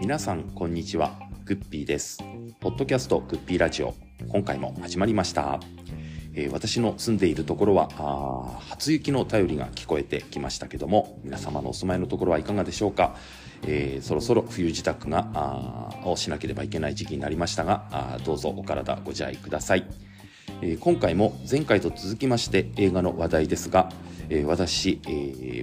皆さんこんにちは。グッピーです。ポッドキャストグッピーラジオ。今回も始まりました、えー私の住んでいるところはあ初雪の便りが聞こえてきましたけども皆様のお住まいのところはいかがでしょうか、えーそろそろ冬支度があをしなければいけない時期になりましたがどうぞお体ご自愛ください。えー今回も前回と続きまして映画の話題ですが、えー私、え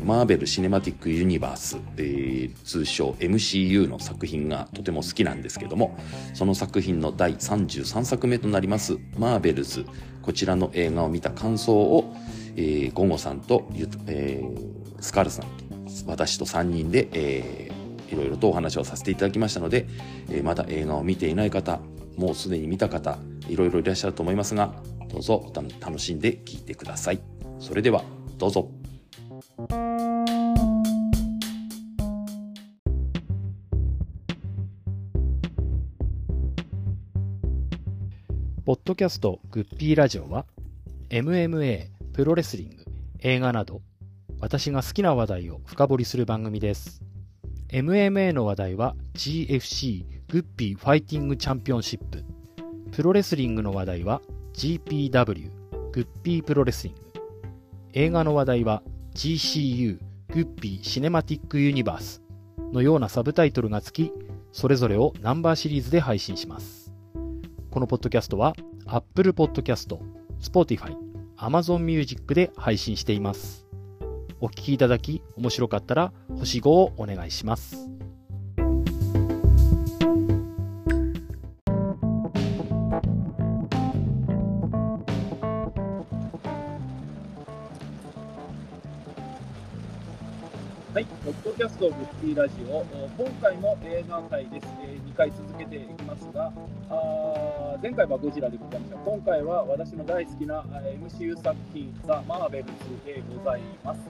ーマーベル・シネマティック・ユニバース、えー通称 MCU の作品がとても好きなんですけどもその作品の第33作目となります「マーベルズ」こちらの映画を見た感想を、えーゴゴさんと、えースカルさん私と3人で、えーいろいろとお話をさせていただきましたので、えーまだ映画を見ていない方もうすでに見た方いろいろいらっしゃると思いますがどうぞ楽しんで聞いてください。それでは。どうぞポッドキャストグッピーラジオは MMA、プロレスリング、映画など私が好きな話題を深掘りする番組です。MMA の話題は GFC グッピーファイティングチャンピオンシップ。プロレスリングの話題は GPW グッピープロレスリング。映画の話題は GCU グッピーシネマティックユニバースのようなサブタイトルがつき、それぞれをナンバーシリーズで配信します。このポッドキャストは Apple Podcast、Spotify、Amazon Music で配信しています。お聞きいただき面白かったら星5をお願いします。ストグッピーラジオ、今回も映画会です。え2回続けていきますが、あー前回はゴジラでございました。今回は私の大好きなあ MCU 作品、ザ・マーベルズでございます。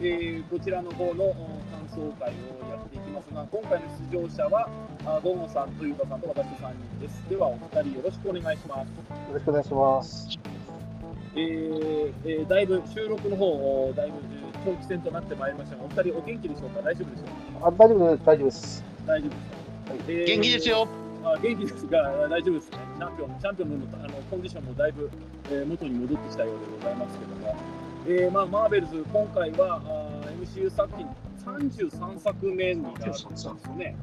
えーこちらの方のお感想会をやっていきますが、今回の出場者は、あゴンさんとゆうかさんと私3人です。では、お二人よろしくお願いします。よろしくお願いします。えーえーだいぶ収録の方、だいぶえー長期戦となってまいりましたが、お二人お元気でしょうか？大丈夫でしょうか？あ大丈夫です、大丈夫です。大丈夫ですか、えー元気ですよ。あ元気ですが、大丈夫ですね。チャンピオン、チャンピオンのあのコンディションもだいぶ、えー元に戻ってきたようでございますけども、えーまあ、マーベルズ、今回はあー MCU 作品33作目になるんですよね。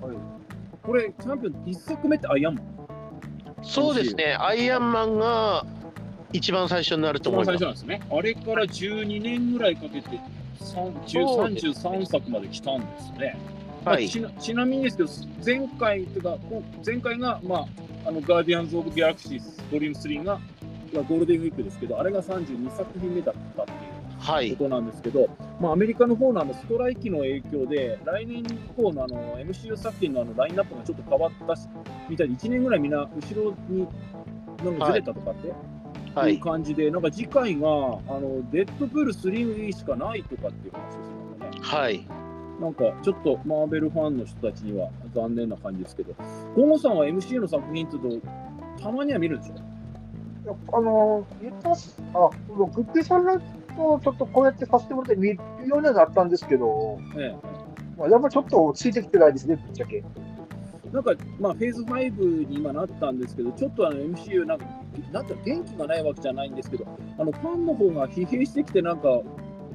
はい。これ、チャンピオン1作目ってアイアンマン？そうですね、アイアンマンが一番最初になると思います。最初なんですね。あれから12年ぐらいかけて30そうですね33作まで来たんですね。はいまあちなちなみにですけど、前回というか、こ前回が、まあ、あのガーディアンズ・オブ・ギャラクシーボリューム3が、まあゴールデンウィークですけど、あれが32作品目だったってはい。いうことなんですけど、まあ、アメリカの方のあのストライキの影響で、来年以降のあの MCU 作品のあのラインナップがちょっと変わったしみたいで、1年ぐらいみんな後ろになんかずれたとかって、、はいい。感じで、なんか次回があのデッドプール3しかないとかっていう話ですよね。はい。なんかちょっとマーベルファンの人たちには残念な感じですけど、ゴゴさんは MCU の作品って言うと、たまには見るでしょいやあの、言ってます。あ、グッピーさんとちょっとこうやってさせてもらって見るようにはなったんですけど、えまあ、やっぱりちょっとついてきてないですね、ぶっちゃけ。え、なんか、まあ、フェーズ5に今なったんですけど、ちょっとあの MCU、なんか、なんか元気がないわけじゃないんですけど、あのファンの方が疲弊してきて、なんか、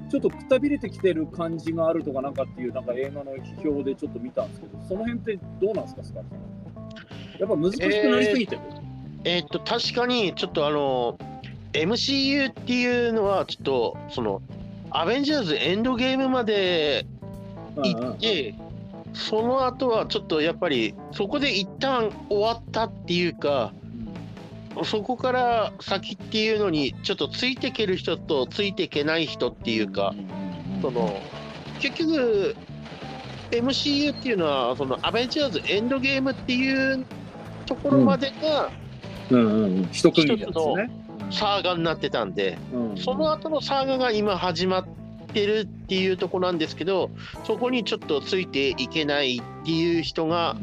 ちょっとくたびれてきてる感じがあるとかなんかっていう、なんか映画の批評でちょっと見たんですけど、その辺ってどうなんですか、スカルさん。やっぱ難しくなりすぎてる、えーっと、確かに、ちょっとあの、MCU っていうのは、ちょっと、その、アベンジャーズエンドゲームまで行って、その後はちょっとやっぱり、そこで一旦終わったっていうか、そこから先っていうのに、ちょっとついていける人とついていけない人っていうか、その結局 MCU っていうのはそのアベンジャーズエンドゲームっていうところまでがうんうんうん、一区切りなんですね。サーガになってたんで、うんその後のサーガが今始まってるっていうところなんですけどそこにちょっとついていけないっていう人が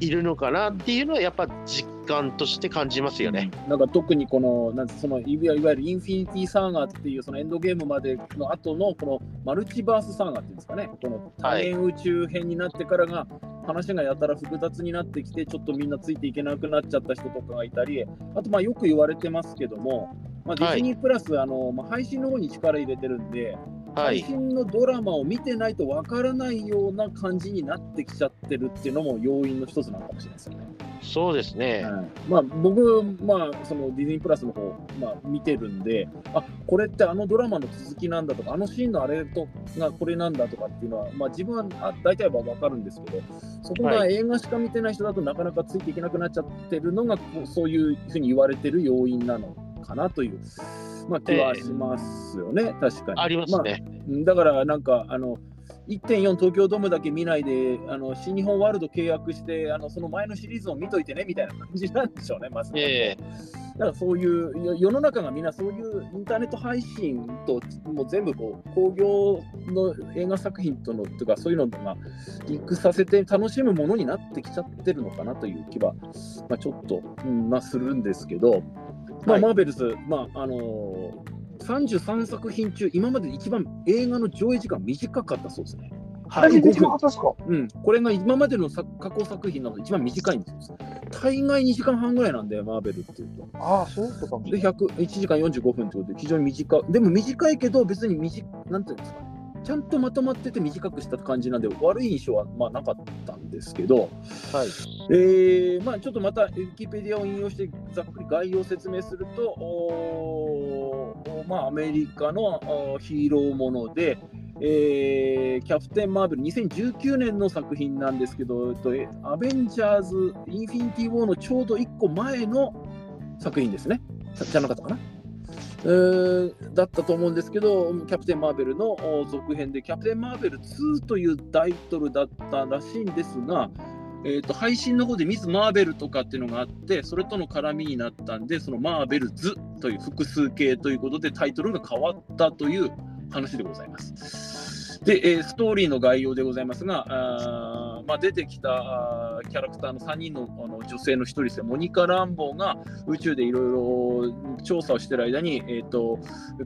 いるのかなっていうのはやっぱ実観として感じますよね。なんか特にこの、なんそのいわいわゆるインフィニティサーガーっていうそのエンドゲームまでの後のこのマルチバースサーガーっていうんですかね、この多元宇宙編になってからが、話がやたら複雑になってきて、ちょっとみんなついていけなくなっちゃった人とかがいたり、あとまあよく言われてますけども、まあ、ディズニープラス、あのまあ、配信の方に力入れてるんで、はい。配信のドラマを見てないとわからないような感じになってきちゃってるっていうのも要因の一つなのかもしれないですよね。そうですね。はいまあ、僕、まあ、そのディズニープラスの方、まあ、見てるんで、あこれってあのドラマの続きなんだとか、あのシーンのあれとがこれなんだとかっていうのは、まあ、自分はあ大体は分かるんですけど、そこがは映画しか見てない人だとなかなかついていけなくなっちゃってるのが、こうそういうふうに言われてる要因なのかなという、まあ、気はしますよね、確かに。ありますね。うんだからなんかあの1.4東京ドームだけ見ないであの新日本ワールド契約してあのその前のシリーズを見といてねみたいな感じなんでしょうね、まずね。えだからそういうよ世の中がみんなそういうインターネット配信ともう全部こう興行の映画作品とのとかそういうのがリンクさせて楽しむものになってきちゃってるのかなという気は、まあ、ちょっと、うんまあ、するんですけど、まあはいマーベルズ、まああのー33作品中、今までで一番映画の上映時間短かったそうですね。あれ、一番方ですかうん、これが今までの作過去作品なので一番短いんですよ。大概2時間半ぐらいなんで、マーベルっていうと。ああ、そうとかで、れない。100 1時間45分ってことで、非常に短い。でも短いけど、別に短なんていうんですかね。ちゃんとまとまってて短くした感じなんで、悪い印象はまあなかったんですけど、えはい。えーまあ、ちょっとまたウィキペディアを引用してざっくり概要を説明すると、おーまあ、アメリカのおヒーローもので、えーキャプテン・マーベル2019年の作品なんですけど、えっとえアベンジャーズ・インフィニティ・ウォーのちょうど1個前の作品ですね。じゃなかったかな？えーだったと思うんですけど、キャプテン・マーベルの続編で、キャプテン・マーベル2というタイトルだったらしいんですが、えー、と配信の方でミス・マーベルとかっていうのがあって、それとの絡みになったんで、そのマーベルズという複数形ということでタイトルが変わったという話でございます。で、えストーリーの概要でございますが、あまあ、出てきたキャラクターの3人のあの女性の1人ですね、モニカ・ランボーが宇宙でいろいろ調査をしている間に、えー、と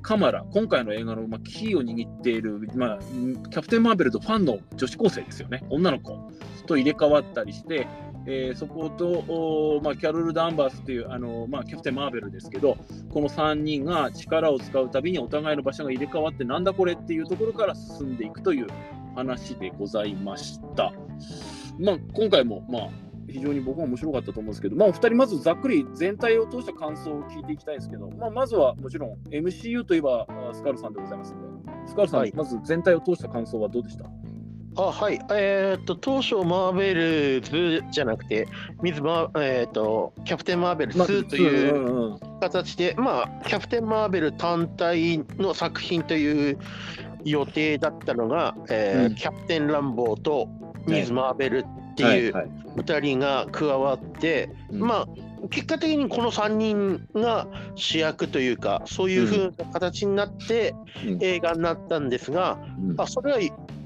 カマラ、今回の映画の、ま、キーを握っている、ま、キャプテン・マーベルとファンの女子高生ですよね、女の子と入れ替わったりして、えーそこと、ま、キャロル・ダンバースっていうあの、まあ、キャプテン・マーベルですけど、この3人が力を使うたびにお互いの場所が入れ替わって、なんだこれっていうところから進んでいくという話でございました。まあ、今回も、まあ、非常に僕は面白かったと思うんですけど、まあ、お二人、まずざっくり全体を通した感想を聞いていきたいんですけど、まあ、まずはもちろん MCU といえばあスカルさんでございますので、スカルさん、はい。まず全体を通した感想はどうでした？あはい、えーっと当初マーベルズじゃなくてミズマーえーっとキャプテンマーベル2といううんうん。形で、まあキャプテンマーベル単体の作品という予定だったのが、えーうん。キャプテンランボーとミズマーベルっていうはいはい。2人が加わって、うん。まあ結果的にこの3人が主役というかそういう風な形になってうん。映画になったんですが、うん。あそれは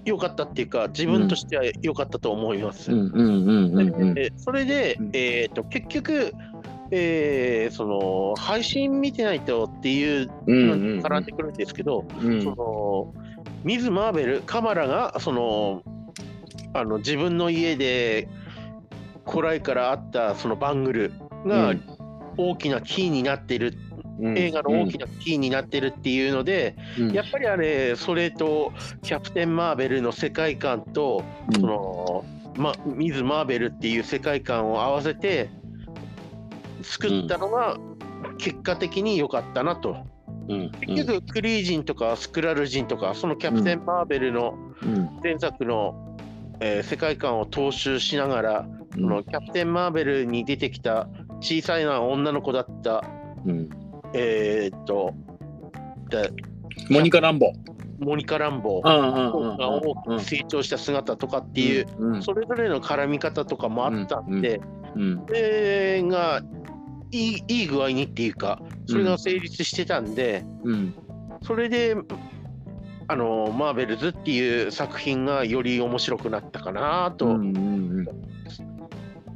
良かったっていうか自分としては良かったと思います。それで、うん。えー、と結局、えーその配信見てないとっていうのに絡んでくるんですけど、うん。そのミズ・マーベルカマラがそのあの自分の家で古来からあったそのバングルがうん。大きなキーになってる、うん。映画の大きなキーになってるっていうので、うん。やっぱりあれそれとキャプテン・マーベルの世界観とうん。その、ま、ミズ・マーベルっていう世界観を合わせて作ったのが結果的に良かったなと。うん。結局クリー人とかスクラル人とかそのキャプテン・マーベルのうん。前作の、えー世界観を踏襲しながら、そのキャプテン・マーベルに出てきた小さいな女の子だったうん。えーっとだモニカ・ランボモニカ・ランボが大きく成長した姿とかっていう、うんそれぞれの絡み方とかもあったんで、うんそれがいいいい具合にっていうかそれが成立してたんで、うん。それであのマーベルズっていう作品がより面白くなったかなと、うんうん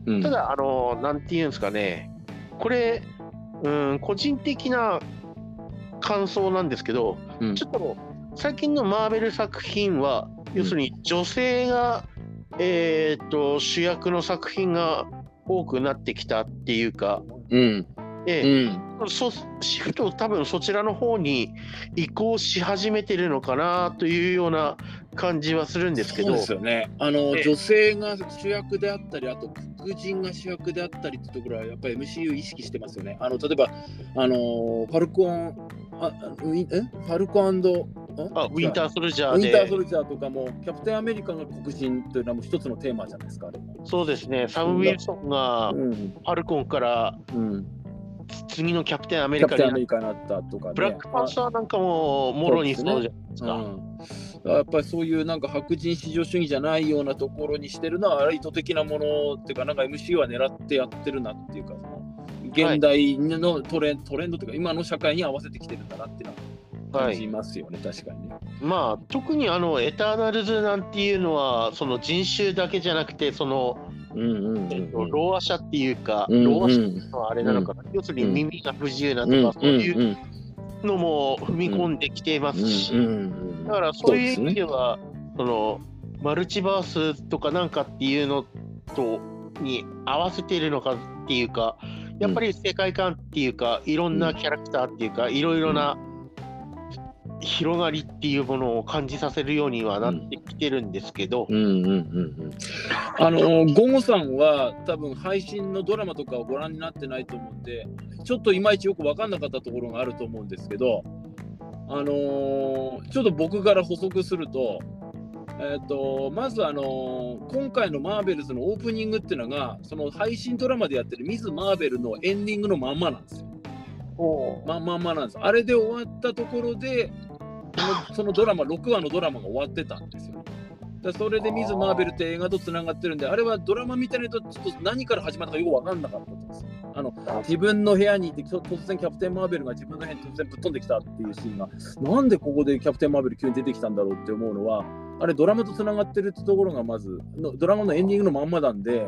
うんただあのなんていうんですかね。これ、うん、個人的な感想なんですけど、うん。ちょっと最近のマーベル作品は、要するに女性が、えー、と主役の作品が多くなってきたっていうか、うん。ええ。うん。そシフト多分そちらの方に移行し始めてるのかなというような感じはするんですけど。そうですよね。あのええ。女性が主役であったり、あと黒人が主役であったりってところはやっぱり MCU 意識してますよね。あの例えばあのファルコンああウィンえ？ファルコンんあウィンターソルジャーウィンターソでルジャーとかもキャプテンアメリカが黒人というのはもう一つのテーマじゃないですか。そうですね。サム・ウィルソンがうん。ファルコンからうん、次のキャプテンアメリカになったとかね。ブラックパンサーなんかももろにそうじゃないですか。うん、やっぱりそういうなんか白人至上主義じゃないようなところにしてるのは意図的なものっていうかなんか MC は狙ってやってるなっていうか現代のトレン,、トレンドというか今の社会に合わせてきてるんだなっていうのは感じますよね、確かにね。まあ特にあのエターナルズなんていうのはその人種だけじゃなくてその、えっと、ローア者っていうか、うんローア者っていうのはあれなのかな、要するに耳が不自由なとか、そういうのも踏み込んできていますし、だからそういう意味ではそのマルチバースとかなんかっていうのとに合わせているのかっていうかやっぱり世界観っていうかいろん。なキャラクターっていうかいろいろな広がりっていうものを感じさせるようにはなってきてるんですけど、うんうんうんうん、あのゴゴさんは多分配信のドラマとかをご覧になってないと思うんでちょっといまいちよく分かんなかったところがあると思うんですけどあのーちょっと僕から補足すると,、えー、とまず、あのー今回のマーベルズのオープニングっていうのがその配信ドラマでやってるミズ・マーベルのエンディングのまんまなんですよ。おままんまなんです。あれで終わったところで、そのそのドラマ、6話のドラマが終わってたんですよ。だそれでミズ・マーベルって映画とつながってるんで、あれはドラマ見てないと、ちょっと何から始まったかよく分かんなかったんですよ。あの自分の部屋にいて、突然キャプテン・マーベルが自分の部屋に突然ぶっ飛んできたっていうシーンが、なんでここでキャプテン・マーベル急に出てきたんだろうって思うのは、あれドラマとつながってるってところがまず、のドラマのエンディングのまんまなんで、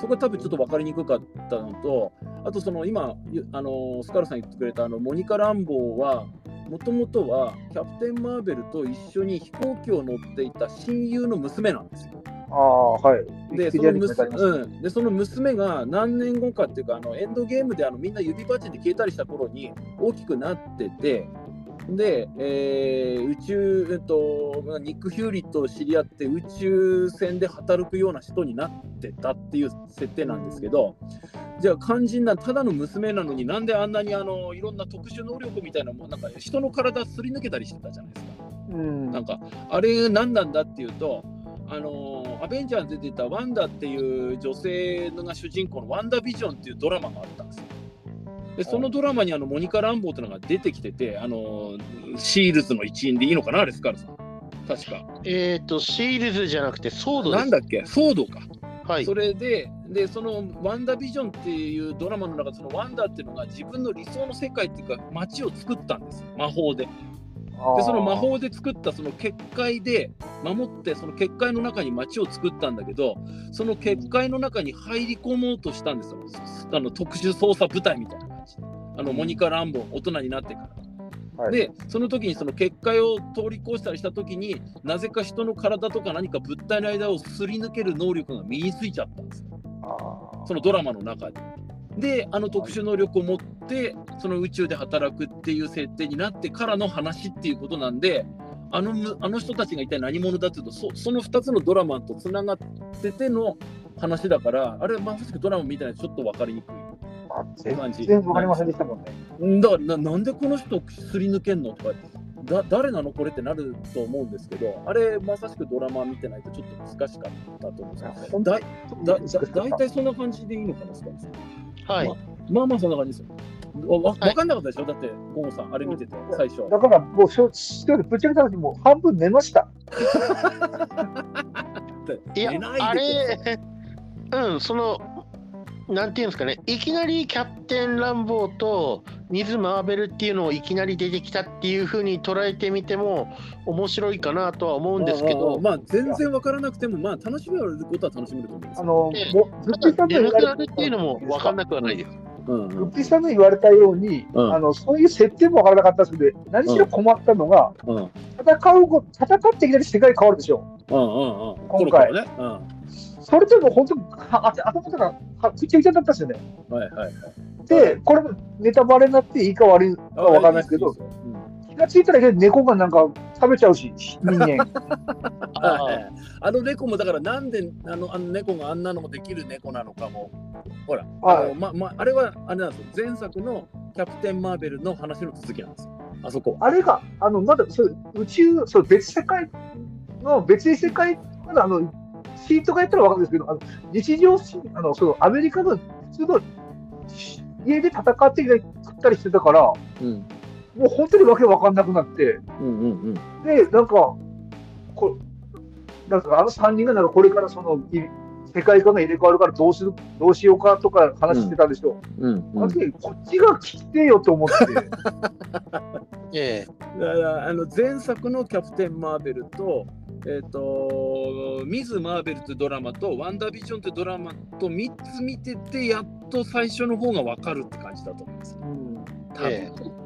そこは多分ちょっと分かりにくかったのと、あとその今、ゆあのスカルさん言ってくれたあのモニカ・ランボーは、もともとはキャプテン・マーベルと一緒に飛行機を乗っていた親友の娘なんですよ。ああ、はい。で、その娘うん、でその娘が何年後かっていうか、あのエンドゲームであのみんな指パッチンで消えたりした頃に大きくなってて、で、えー宇宙、えっと、ニック・ヒューリーと知り合って宇宙船で働くような人になってたっていう設定なんですけど、じゃあ肝心なただの娘なのになんであんなにあのいろんな特殊能力みたいなもんなんか人の体すり抜けたりしてたじゃないですか。うん。なんかあれ何なんだっていうと、あのーアベンジャーズで出てたワンダっていう女性のが主人公のワンダビジョンっていうドラマがあったんですよ。でそのドラマにあのモニカ・ランボーっていうのが出てきてて、あのーシールズの一員でいいのかな、あれスカルさん。確か。えっ、とシールズじゃなくてソードですなんだっけ、ソードか。はいそれでで、そのワンダビジョンっていうドラマの中で、そのワンダっていうのが自分の理想の世界っていうか、街を作ったんですよ、魔法で。でその魔法で作ったその結界で守ってその結界の中に街を作ったんだけどその結界の中に入り込もうとしたんですよあの特殊捜査部隊みたいな感じあのモニカ・ランボン大人になってから。はい、でその時にその結界を通り越したりした時になぜか人の体とか何か物体の間をすり抜ける能力が身についちゃったんですよあそのドラマの中で。で、あの特殊能力を持って、その宇宙で働くっていう設定になってからの話っていうことなんで、あのむあの人たちが一体何者だっていうと、そその2つのドラマとつながってての話だから、あれ、まさしくドラマみたいなちょっと分かりにくい。あ全感じ然わかりませんでしたもんね。んだからな、なんでこの人すり抜けんの？とか、だ誰なのこれってなると思うんですけど、あれ、まさしくドラマ見てないとちょっと難しかったと思うんですよ。本だいだだ大体そんな感じでいいのかな、スカイさんはい、まあまあそんな感じですよ。わわ分かんなかったでしょ、だって、ゴンさん、あれ見てて、最初。だから、もう、しょしぶっちゃけた話、もう半分寝ました。いや寝ないであれうんそのなんていうんですかねいきなりキャプテン・ランボーとミズ・マーベルっていうのをいきなり出てきたっていうふうに捉えてみても面白いかなとは思うんですけどまあ、全然分からなくても、まあ、楽しめることは楽しめると思うんですよ。あの、ずっとただ出なくなるっていうのも分かんなくはないです。うんうんグッピーさんの言われたように、うんあのそういう設定もわからなかったですけど、何しろ困ったのが、うんうん戦うご戦っていきなり世界変わるでしょ。うんうん。今回ね。うん。それでも本当にはあ頭からはぐちゃぐちゃだったんですよね。はいはいはい。で、これネタバレになっていいか悪いかわかんないですけど、気がついたら猫がなんか食べちゃうし、人間。あはいあの猫もだからなんであのあの猫があんなのもできる猫なのかも。ほら、はい。あのままあれはあれなんですよ。前作のキャプテン・マーベルの話の続きなんですよ。あそこは。あれが、あの、まだ、そう宇宙、そう別世界の、別異世界、まだあの、シートがやったらわかるんですけど、あの日常、あの、そのアメリカの普通の家で戦ってきたり食ったりしてたから、うんもう本当にわけわかんなくなって、うんうんうんで、なんか、こなんかあの3人がなんかこれからその世界観が入れ替わるからどうするどうしようかとか話してたでしょ。うんあの時こっちが聞きてえよと思って。ええだからあの前作のキャプテン・マーベルと、えっ、と、ミズ・マーベルというドラマと、ワンダービジョンというドラマと3つ見てて、やっと最初の方が分かるって感じだと思います。多分。えうん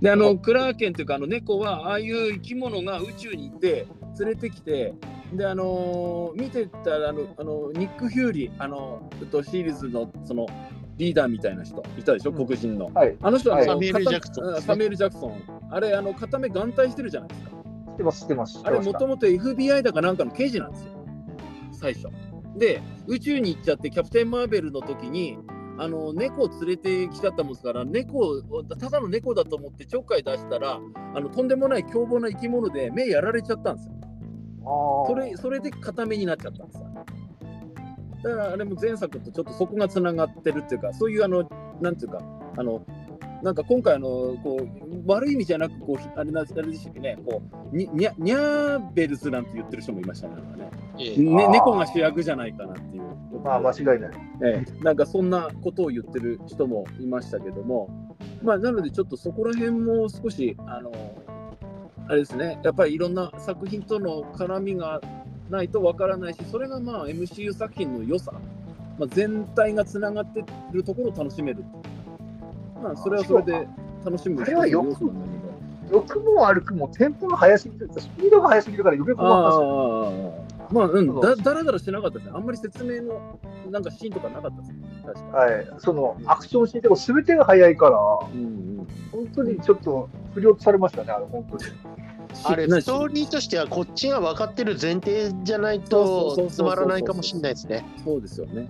であのクラーケンというかあの猫はああいう生き物が宇宙に行って連れてきてであのー見てたらあのあのニック・ヒューリーあのとシリーズのそのリーダーみたいな人いたでしょ、うん黒人の。はい。あの人はサミュエル片ジャクソンねうんサミュエル・ジャクソン。あれ、あの片目眼帯してるじゃないですか。知ってます、知ってます。あれ、もともと FBI だかなんかの刑事なんですよ、最初。で、宇宙に行っちゃって、キャプテン・マーベルの時に、あの猫を連れてきちゃったもんですから、猫をただの猫だと思ってちょっかい出したら、あのとんでもない凶暴な生き物で目やられちゃったんですよ。それそれで片目になっちゃったんですよ。だからあれも前作とちょっとそこがつながってるっていうか、そういうあの、なんていうか、あの、なんか今回あのこう悪い意味じゃなくこうあれなあれでしたっけねこうににゃにゃーベルズなんて言ってる人もいましたねね。ええ。ね猫が主役じゃないかなっていうまあ、間違いない。ええ、なんかそんなことを言ってる人もいましたけども、まあ、なのでちょっとそこら辺も少し、あのあれですね、やっぱりいろんな作品との絡みがないとわからないし、それがまあ MCU 作品の良さ、まあ、全体がつながってるところを楽しめる。まあ、それはそれで楽しむあれはよく要素なんだけど。良くも悪くもテンポが速すぎる、スピードが速すぎるから余計困ったんですよ。ああまあ、うん、だだらだらしてなかったですね。あんまり説明のなんかシーンとかなかったですね。確かに。はい。その、アクションシーンとか全てが速いから、うんうん本当にちょっと不良とされましたね、あれ、本当に。あれ、なストーリーとしてはこっちが分かってる前提じゃないとつまらないかもしれないですね。そうですよね。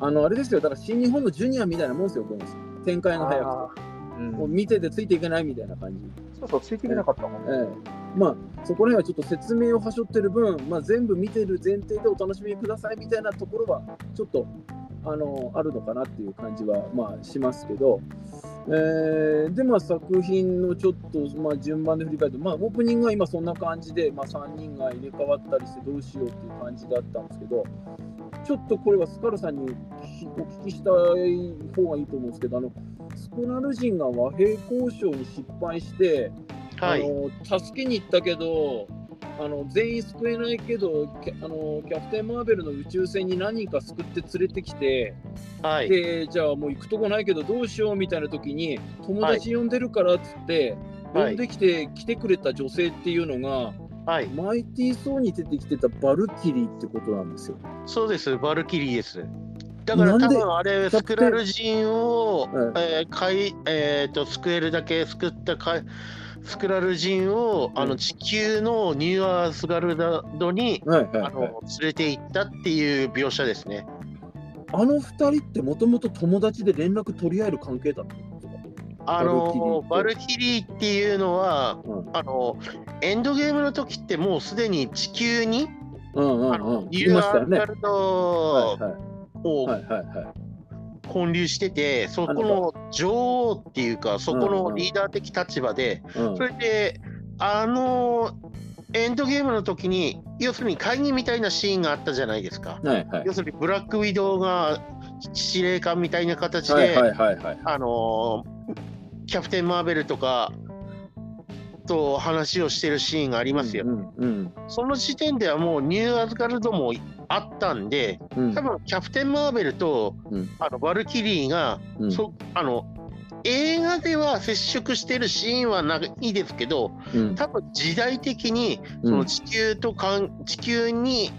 あの、あれですよ、だから新日本のジュニアみたいなもんですよ、この展開が早くて。もう見ててついていけないみたいな感じ。そうそう、ついていけなかったもん。ええ。まあ、そこら辺はちょっと説明をはしょってる分、まあ、全部見てる前提でお楽しみくださいみたいなところは、ちょっと、あの、あるのかなっていう感じは、まあ、しますけど、えーで、まあ、作品のちょっと、まあ、順番で振り返ると、まあ、オープニングは今そんな感じで、まあ、3人が入れ替わったりしてどうしようっていう感じだったんですけど、ちょっとこれはスカルさんにお聞きしたい方がいいと思うんですけど、あの、スコナル人が和平交渉に失敗して、はい。あの助けに行ったけどあの全員救えないけどキャあのキャプテン・マーベルの宇宙船に何人か救って連れてきて、はい。でじゃあもう行くとこないけどどうしようみたいな時に友達呼んでるからっつって、はい呼んできて来てくれた女性っていうのが、はい。マイティー・ソーに出てきてたバルキリーってことなんですよ。そうです、バルキリーです。だから多分あれ、スクラル人を、うんえーかいえーと救えるだけ救ったかいスクラル人を、あうんの地球のニューアースガルダドに、はいはいはい、あの連れて行ったっていう描写ですね。あの二人ってもともと友達で連絡取り合える関係だった？んですかあのババルキリーっていうのは、うんあのエンドゲームの時ってもうすでに地球に、いューアースましたよね。ガルドを。建立してて、そこの女王っていうか、そこのリーダー的立場で、うんそれで、あのエンドゲームの時に、要するに会議みたいなシーンがあったじゃないですか。はいはい要するにブラックウィドウが司令官みたいな形で。あのキャプテン・マーベルとか、と話をしてるシーンがありますよ。うんうんその時点ではもうニューアズガルドもあったんで、うん。多分キャプテン・マーベルと、うん。あのバルキリーが、うん。そあの映画では接触してるシーンはないですけど、うん。多分時代的にその地球とかん地球に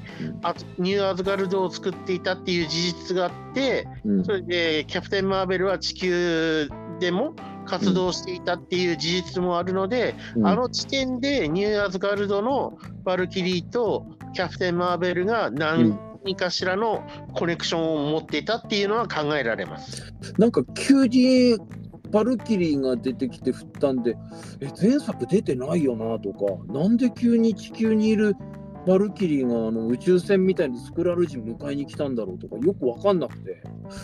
ニューアズガルドを作っていたっていう事実があって、うん。それでキャプテン・マーベルは地球でも活動していたっていう事実もあるので、うん。あの時点でニューアズガルドのバルキリーとキャプテン・マーベルが何かしらのコネクションを持っていたっていうのは考えられます。なんか急にバルキリーが出てきて振ったんで、え、前作出てないよなとか、なんで急に地球にいるバルキリーがあの宇宙船みたいにスクラル人迎えに来たんだろうとか、よくわかんなくて、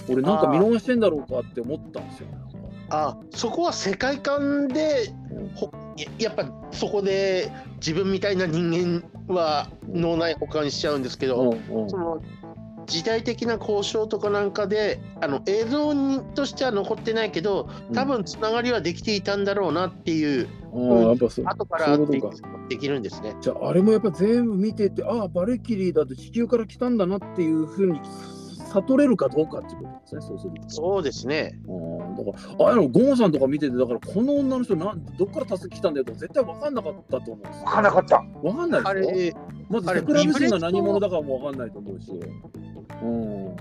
俺なんか見逃してんだろうかって思ったんですよあそこは世界観でほややっぱそこで自分みたいな人間は脳内保管しちゃうんですけど、うんうんその時代的な交渉とかなんかであの映像にとしては残ってないけど多分つながりはできていたんだろうなっていう、う。後からできるんですね。じゃあ、あれもやっぱ全部見てて、ああ、バルキリーだと地球から来たんだなっていうふうに悟れるかどうかっていうことですね、そうすると。そうですね。あーだから、ああいうの、ゴンさんとか見てて、だから、この女の人なん、どっから助け来たんだよとか、絶対分かんなかったと思うんですよ。分かんなかった。分かんないあでしょ？れ、まず、桜ムシが何者だかも分かんないと思うし、うん。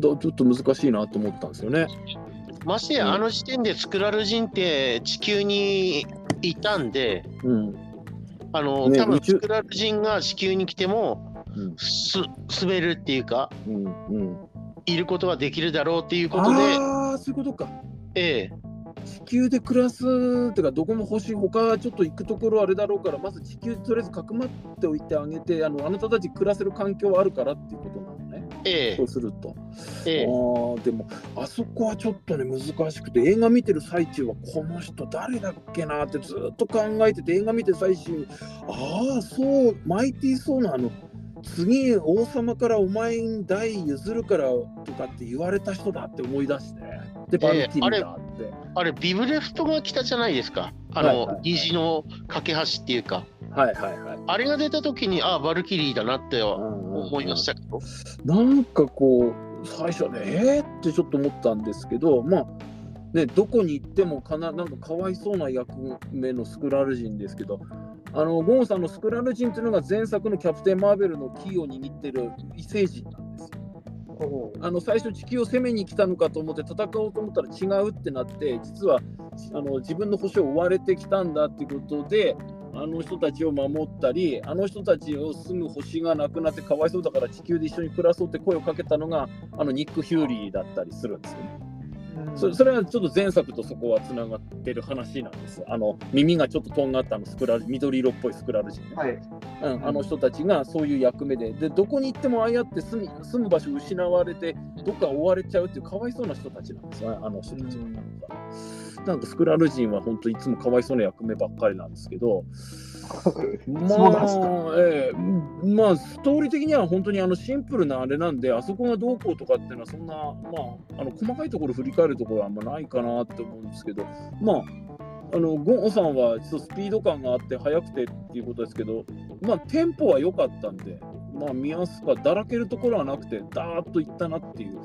だちょっと難しいなと思ったんですよね。ましてや、うんあの時点でスクラル人って地球にいたんで、うん。あの、ね多分スクラル人が地球に来てもうん。す滑るっていうか、うん。うん。いることができるだろうっていうことで、ああ、そういうことか。ええ、地球で暮らすっていうかどこも星他ちょっと行くところあれだろうからまず地球とりあえずかくまっておいてあげてあのあなたたち暮らせる環境はあるからっていうことなのねええそう、すると、ええ、あーでもあそこはちょっとね難しくて映画見てる最中はこの人誰だっけなってずっと考えてて映画見てる最中にああそうマイティー・ソーのあの次王様からお前に代譲るからとかって言われた人だって思い出して。でバルキリーだって、あれ、ビブレフトが来たじゃないですか。あの、はいはいはい。虹の架け橋っていうか、はいはいはい。あれが出た時に、ああ、バルキリーだなって思思いましたけど、なんかこう最初ねえー、ってちょっと思ったんですけどまあねどこに行ってもかななんかかわいそうな役目のスクラル人ですけどあのゴンさんのスクラル人っていうのが前作のキャプテン・マーベルのキーを握ってる異星人なんですよ。あの最初地球を攻めに来たのかと思って戦おうと思ったら違うってなって実はあの自分の星を追われてきたんだっていうことであの人たちを守ったりあの人たちを住む星がなくなってかわいそうだから地球で一緒に暮らそうって声をかけたのがあのニック・ヒューリーだったりするんですよね。そそれはちょっと前作とそこはつながってる話なんです。あの耳がちょっととんがったあのスクラル緑色っぽいスクラル人ね。はい。うん、あの人たちがそういう役目で、でどこに行ってもああやって住み住む場所を失われて、どっか追われちゃうっていうかわいそうな人たちなんですよね、あの人たちは。なんかスクラル人は本当いつもかわいそうな役目ばっかりなんですけど、まあ、ええ。まあ、ストーリー的には本当にあのシンプルなあれなんで、あそこがどうこうとかっていうのは、そんな、まあ、あの細かいところ振り返るところはあんまないかなって思うんですけど、まあ、あのゴンさんはちょっとスピード感があって速くてっていうことですけど、まあ、テンポは良かったんで、まあ、見やすかだらけるところはなくて、ダーッといったなっていう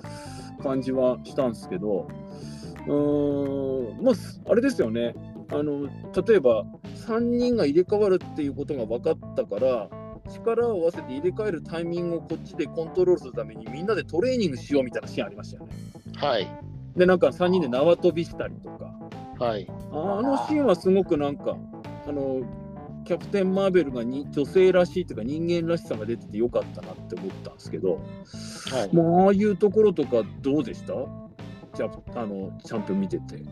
感じはしたんですけど、うーん、まあ、あれですよね、あの例えば3人が入れ替わるっていうことが分かったから、力を合わせて入れ替えるタイミングをこっちでコントロールするためにみんなでトレーニングしようみたいなシーンありましたよね。はい、で、なんか3人で縄跳びしたりとか。はい、あのシーンはすごくなんか、あの、キャプテン・マーベルがに女性らしいというか人間らしさが出ててよかったなって思ったんですけど、はい。まあ、ああいうところとかどうでした？じゃあ、あの、チャンピオン見てて。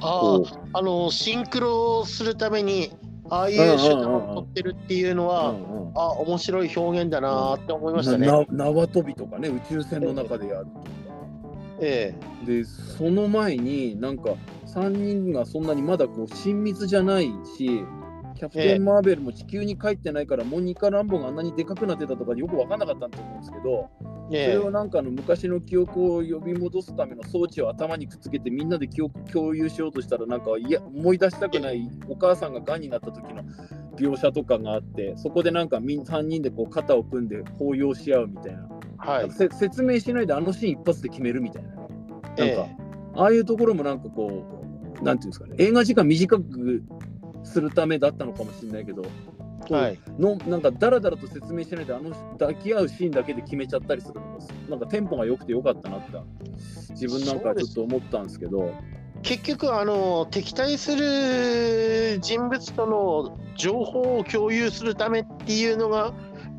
あこあ、あの、シンクロするために、ああいう手段を取ってるっていうのうは、うんうんあ面白い表現だなーって思いましたね。な縄跳びとかね、宇宙船の中でやるとか。えで、その前になんか3人がそんなにまだこう親密じゃないし、キャプテン・マーベルも地球に帰ってないから、モニカ・ランボがあんなにでかくなってたとかよく分かんなかったと思うんですけど、それをなんかの昔の記憶を呼び戻すための装置を頭にくっつけてみんなで記憶共有しようとしたらなんかいや思い出したくないお母さんががんになった時の描写とかがあってそこでなんかみん3人でこう肩を組んで抱擁し合うみたい。な、はい。せ説明しないであのシーン一発で決めるみたいな。なんか、えああいうところもなんかこうなんていうんですかね映画時間短くするためだったのかもしれないけど、はい。のなんかだらだらと説明しないであの抱き合うシーンだけで決めちゃったりするのもなんかテンポが良くてよかったなって自分なんかはちょっと思ったんですけど。結局あの敵対する人物との情報を共有するためっていうのが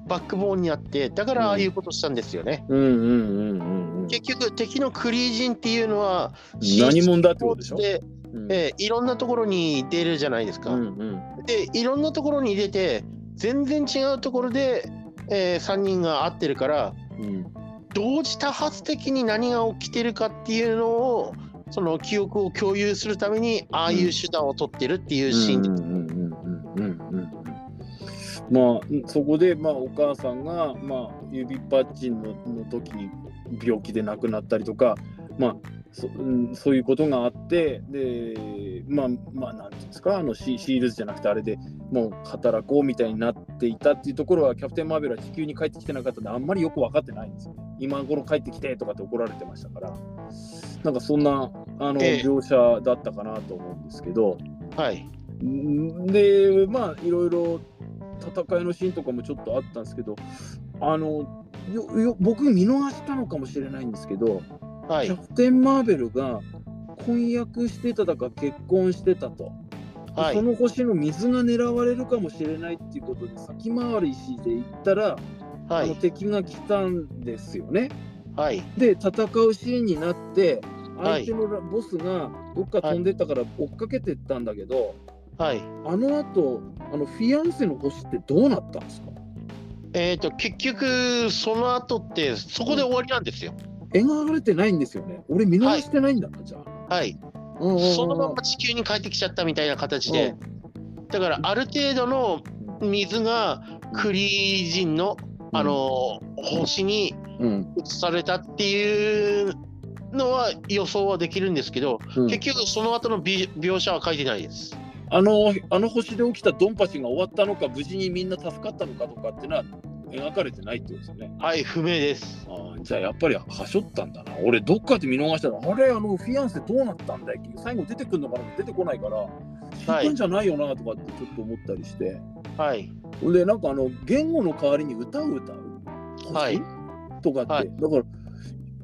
バックボーンにあってだからああいうことしたんですよね、うん。うんうんうんうん結局敵のクリージンっていうのは何者だってことでしょ？で、うん。えーいろんなところに出るじゃないですか、うんうん。でいろんなところに出て全然違うところで、え3人が会ってるからうん。同時多発的に何が起きてるかっていうのをその記憶を共有するためにああいう手段を取ってるっていうシーンで。うんうんうんうんうんうん。まあそこで、まあ、お母さんが、まあ、指パッチンのの時に病気で亡くなったりとか、まあそうん、そういうことがあってでまあまあなんていうんですかあのシシールズじゃなくてあれでもう働こうみたいになっていたっていうところはキャプテン・マーベルは地球に帰ってきてなかったんであんまりよく分かってないんですよね。今頃帰ってきてとかって怒られてましたから。なんかそんなあの、ええ。描写だったかなと思うんですけど。はい。んでまあいろいろ戦いのシーンとかもちょっとあったんですけどあのよよ僕見逃したのかもしれないんですけど、はい。キャプテン・マーベルが婚約してただか結婚してたと、はい。その星の水が狙われるかもしれないっていうことで先回りしていったら、はあのい敵が来たんですよね。はい。で戦うシーンになってはい。相手のボスがどっか飛んでったから追っかけてったんだけど、はい。あの後あのフィアンセの星ってどうなったんですか？えっ、と結局その後ってそこで終わりなんですよ描かれてないんですよね。俺見逃してないんだな、じゃあ。はい。そのまま地球に帰ってきちゃったみたいな形で。だからある程度の水がクリージンのあの星にうん。移されたっていうのは予想はできるんですけど、うん。結局その後のび描写は書いてないです。あのあの星で起きたドンパチが終わったのか無事にみんな助かったのかとかってのは描かれてないってことですよね。はい、不明です。あーじゃあやっぱりはしょったんだな。俺どっかで見逃したらあれあのフィアンセどうなったんだい最後出てくるのかな出てこないから知ったんじゃないよなとかってちょっと思ったりして。はい、でなんかあの言語の代わりに歌を歌う？星、はい。とかって、はい。だから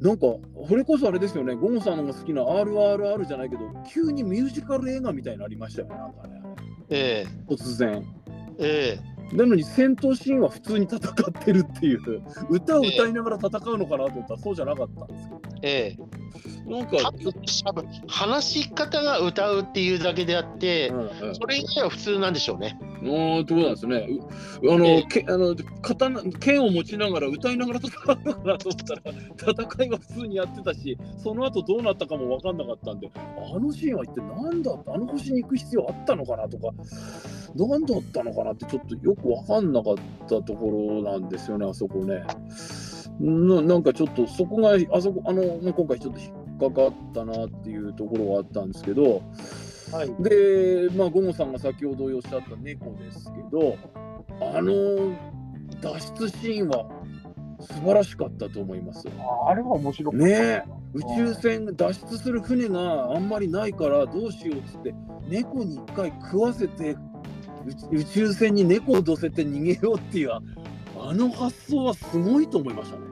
なんかそれこそあれですよね。ゴンさんのが好きな RRR じゃないけど急にミュージカル映画みたいになりましたよねなんかね。え。突然。ええなのに戦闘シーンは普通に戦ってるっていう。歌を歌いながら戦うのかなと思ったらそうじゃなかったんですけどええ。なんえか話し方が歌うっていうだけであって、うんうんそれ以外は普通なんでしょうね。あーってことなんですね。うあの、ええけあの刀剣を持ちながら歌いながら戦うのかなと思ったら戦いは普通にやってたしその後どうなったかも分かんなかったんであのシーンは一体何だったあの星に行く必要あったのかなとか何だったのかなってちょっとよく分かんなかったところなんですよねあそこね。ななんかちょっとそこがあそこあのまあ今回ちょっと引っかかったなっていうところがあったんですけど、はい、で、まあ、ゴモさんが先ほどおっしゃった猫ですけど、あの脱出シーンは素晴らしかったと思います。ああれは面白かった。ねえ宇宙船脱出する船があんまりないからどうしようっつって猫に一回食わせて宇宇宙船に猫をどせて逃げようっていうあの発想はすごいと思いましたね。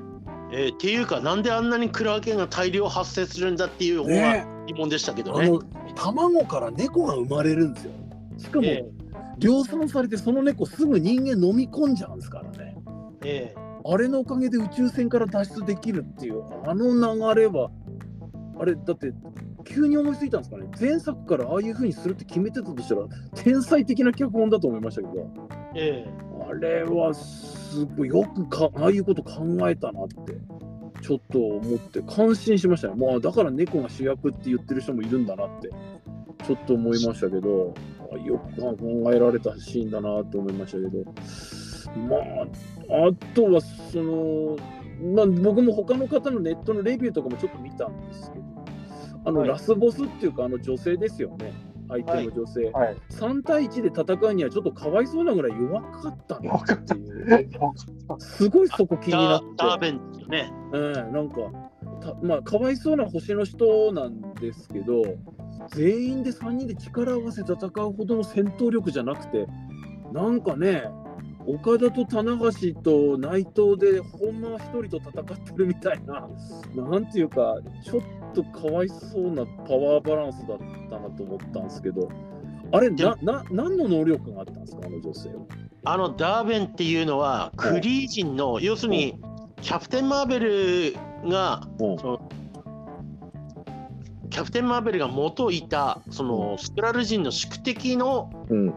ええっていうかなんであんなにクラーケンが大量発生するんだっていう方がね疑問でしたけどね。あの卵から猫が生まれるんですよ。しかも、え量産されてその猫すぐ人間飲み込んじゃうんですからね。ええあれのおかげで宇宙船から脱出できるっていうあの流れはあれだって急に思いついたんですかね前作からああいう風にするって決めてたとしたら天才的な脚本だと思いましたけどえあれはすごいよくかああいうこと考えたなってちょっと思って感心しましたね。まあだから猫が主役って言ってる人もいるんだなってちょっと思いましたけどあよく考えられたシーンだなと思いましたけど。まああとはそのまあ、僕も他の方のネットのレビューとかもちょっと見たんですけど、あの、はい。ラスボスっていうか、あの女性ですよね、相手の女性。はい。3対1で戦うにはちょっとかわいそうなぐらい弱かったなっていう、すごいそこ気になって。ダーダーベンですよね。ええなんかたまあかわいそうな星の人なんですけど全員で3人で力を合わせ戦うほどの戦闘力じゃなくてなんかね岡田と棚橋と内藤でほんまは1人と戦ってるみたいななんていうかちょっとかわいそうなパワーバランスだったなと思ったんですけどあれなな何の能力があったんですかあの女性は？あのダーベンっていうのはクリー人の要するにキャプテン・マーベルがキャプテン・マーベルが元いたそのスクラル人の宿敵のうん。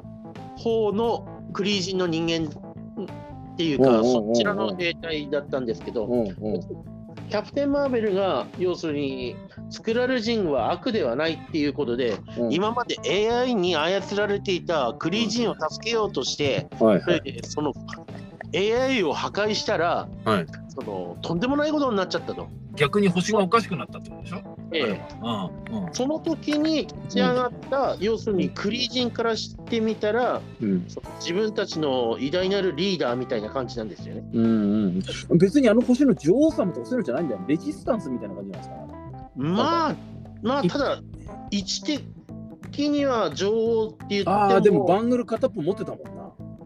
方のクリー人の人間っていうかそちらの兵隊だったんですけどキャプテン・マーベルが要するにスクラル人は悪ではないっていうことでうん。今まで AI に操られていたクリー人を助けようとしてはい。それでその AI を破壊したら、はい。そのとんでもないことになっちゃったと。逆に星がおかしくなったってことでしょ？ええ。うんうん。その時に立ち上がった、要するにクリー人からしてみたら、うん。自分たちの偉大なるリーダーみたいな感じなんですよね。うんうん、別にあの星の女王様とかそういうのじゃないんだよ。レジスタンスみたいな感じなんですか？まあ、まあ、ただ、位置的には女王って言っても、ああ、でもバングル片っぽ持ってたもんな。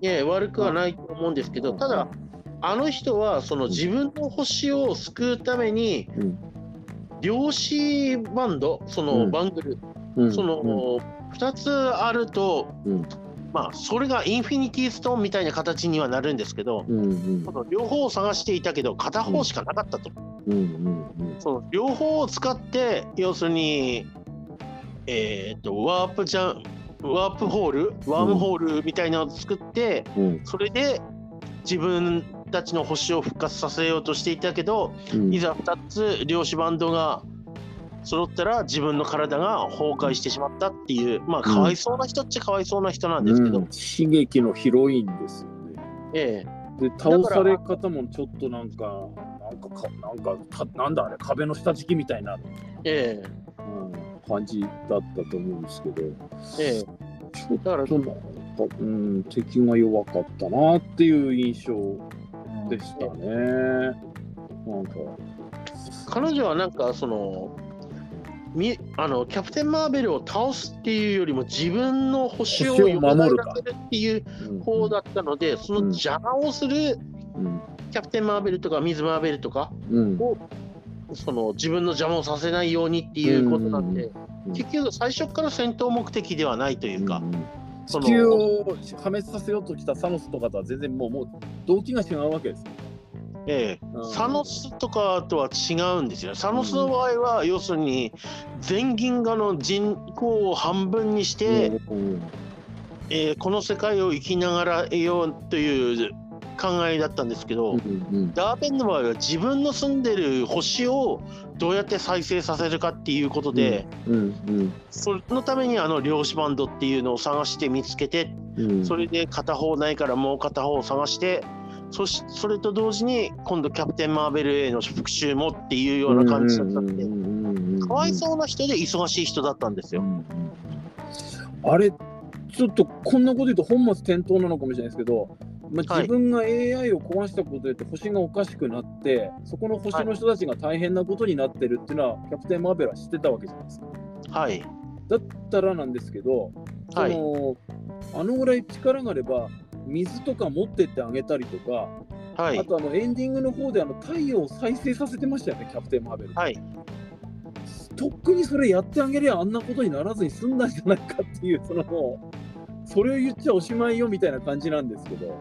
いや悪くはないと思うんですけど、ただ、あの人はその自分の星を救うために、うん量子バンド、そのうん。バングル、うん。その、2つあると、うん。まあ、それがインフィニティストーンみたいな形にはなるんですけど、うんうん。その両方を探していたけど、片方しかなかったと。うんうん。その両方を使って、要するに、えー、とワープジャン、ワープホール、ワームホールみたいなのを作って、うん。それで自分たちの星を復活させようとしていたけど、うん。いざ2つ量子バンドが揃ったら自分の体が崩壊してしまったっていう、まあ、かわいそうな人っちゃかわいそうな人なんですけど、うん。悲劇のヒロインですよね。ええ。で、倒され方もちょっとなんか、なんかか、なんかか、なんだあれ、壁の下敷きみたいな、え。うん、感じだったと思うんですけど、ええ。えちょっだからとなんか、うん、敵が弱かったなっていう印象でしたね。なんか、彼女はなんかそのみあのキャプテン・マーベルを倒すっていうよりも自分の星を守るっていううん。方だったので、その邪魔をするうん。キャプテン・マーベルとかミズ・マーベルとかうんその自分の邪魔をさせないようにっていうことなんで、うん結局最初から戦闘目的ではないというか、うんその地球を破滅させようとしたサノスとかとは全然もうもう動機が違うわけです。ええ。うん。サノスとかとは違うんですよ。ね。サノスの場合は、要するに全銀河の人口を半分にして、うんえーこの世界を生きながら得ようという考えだったんですけど、うんダーベンの場合は自分の住んでる星をどうやって再生させるかっていうことで、うんうんそのためにあの量子バンドっていうのを探して見つけて、うん。それで片方ないからもう片方を探して、そしそれと同時に今度キャプテン・マーベルへの復讐もっていうような感じだったんで、かわいそうな人で忙しい人だったんですよ。あれちょっとこんなこと言うと本末転倒なのかもしれないですけど、まあ、はい自分が AI を壊したことで星がおかしくなってそこの星の人たちが大変なことになってるっていうのは、キャプテン・マーベルは知ってたわけじゃないですか。はい。だったらなんですけど、はいそのあのぐらい力があれば水とか持ってってあげたりとか、はいあ。とあのエンディングの方であの太陽を再生させてましたよね、キャプテン・マーベル。はい。とっくにそれやってあげりゃあんなことにならずに済んだんじゃないかっていう、そのそれを言っちゃおしまいよみたいな感じなんですけど、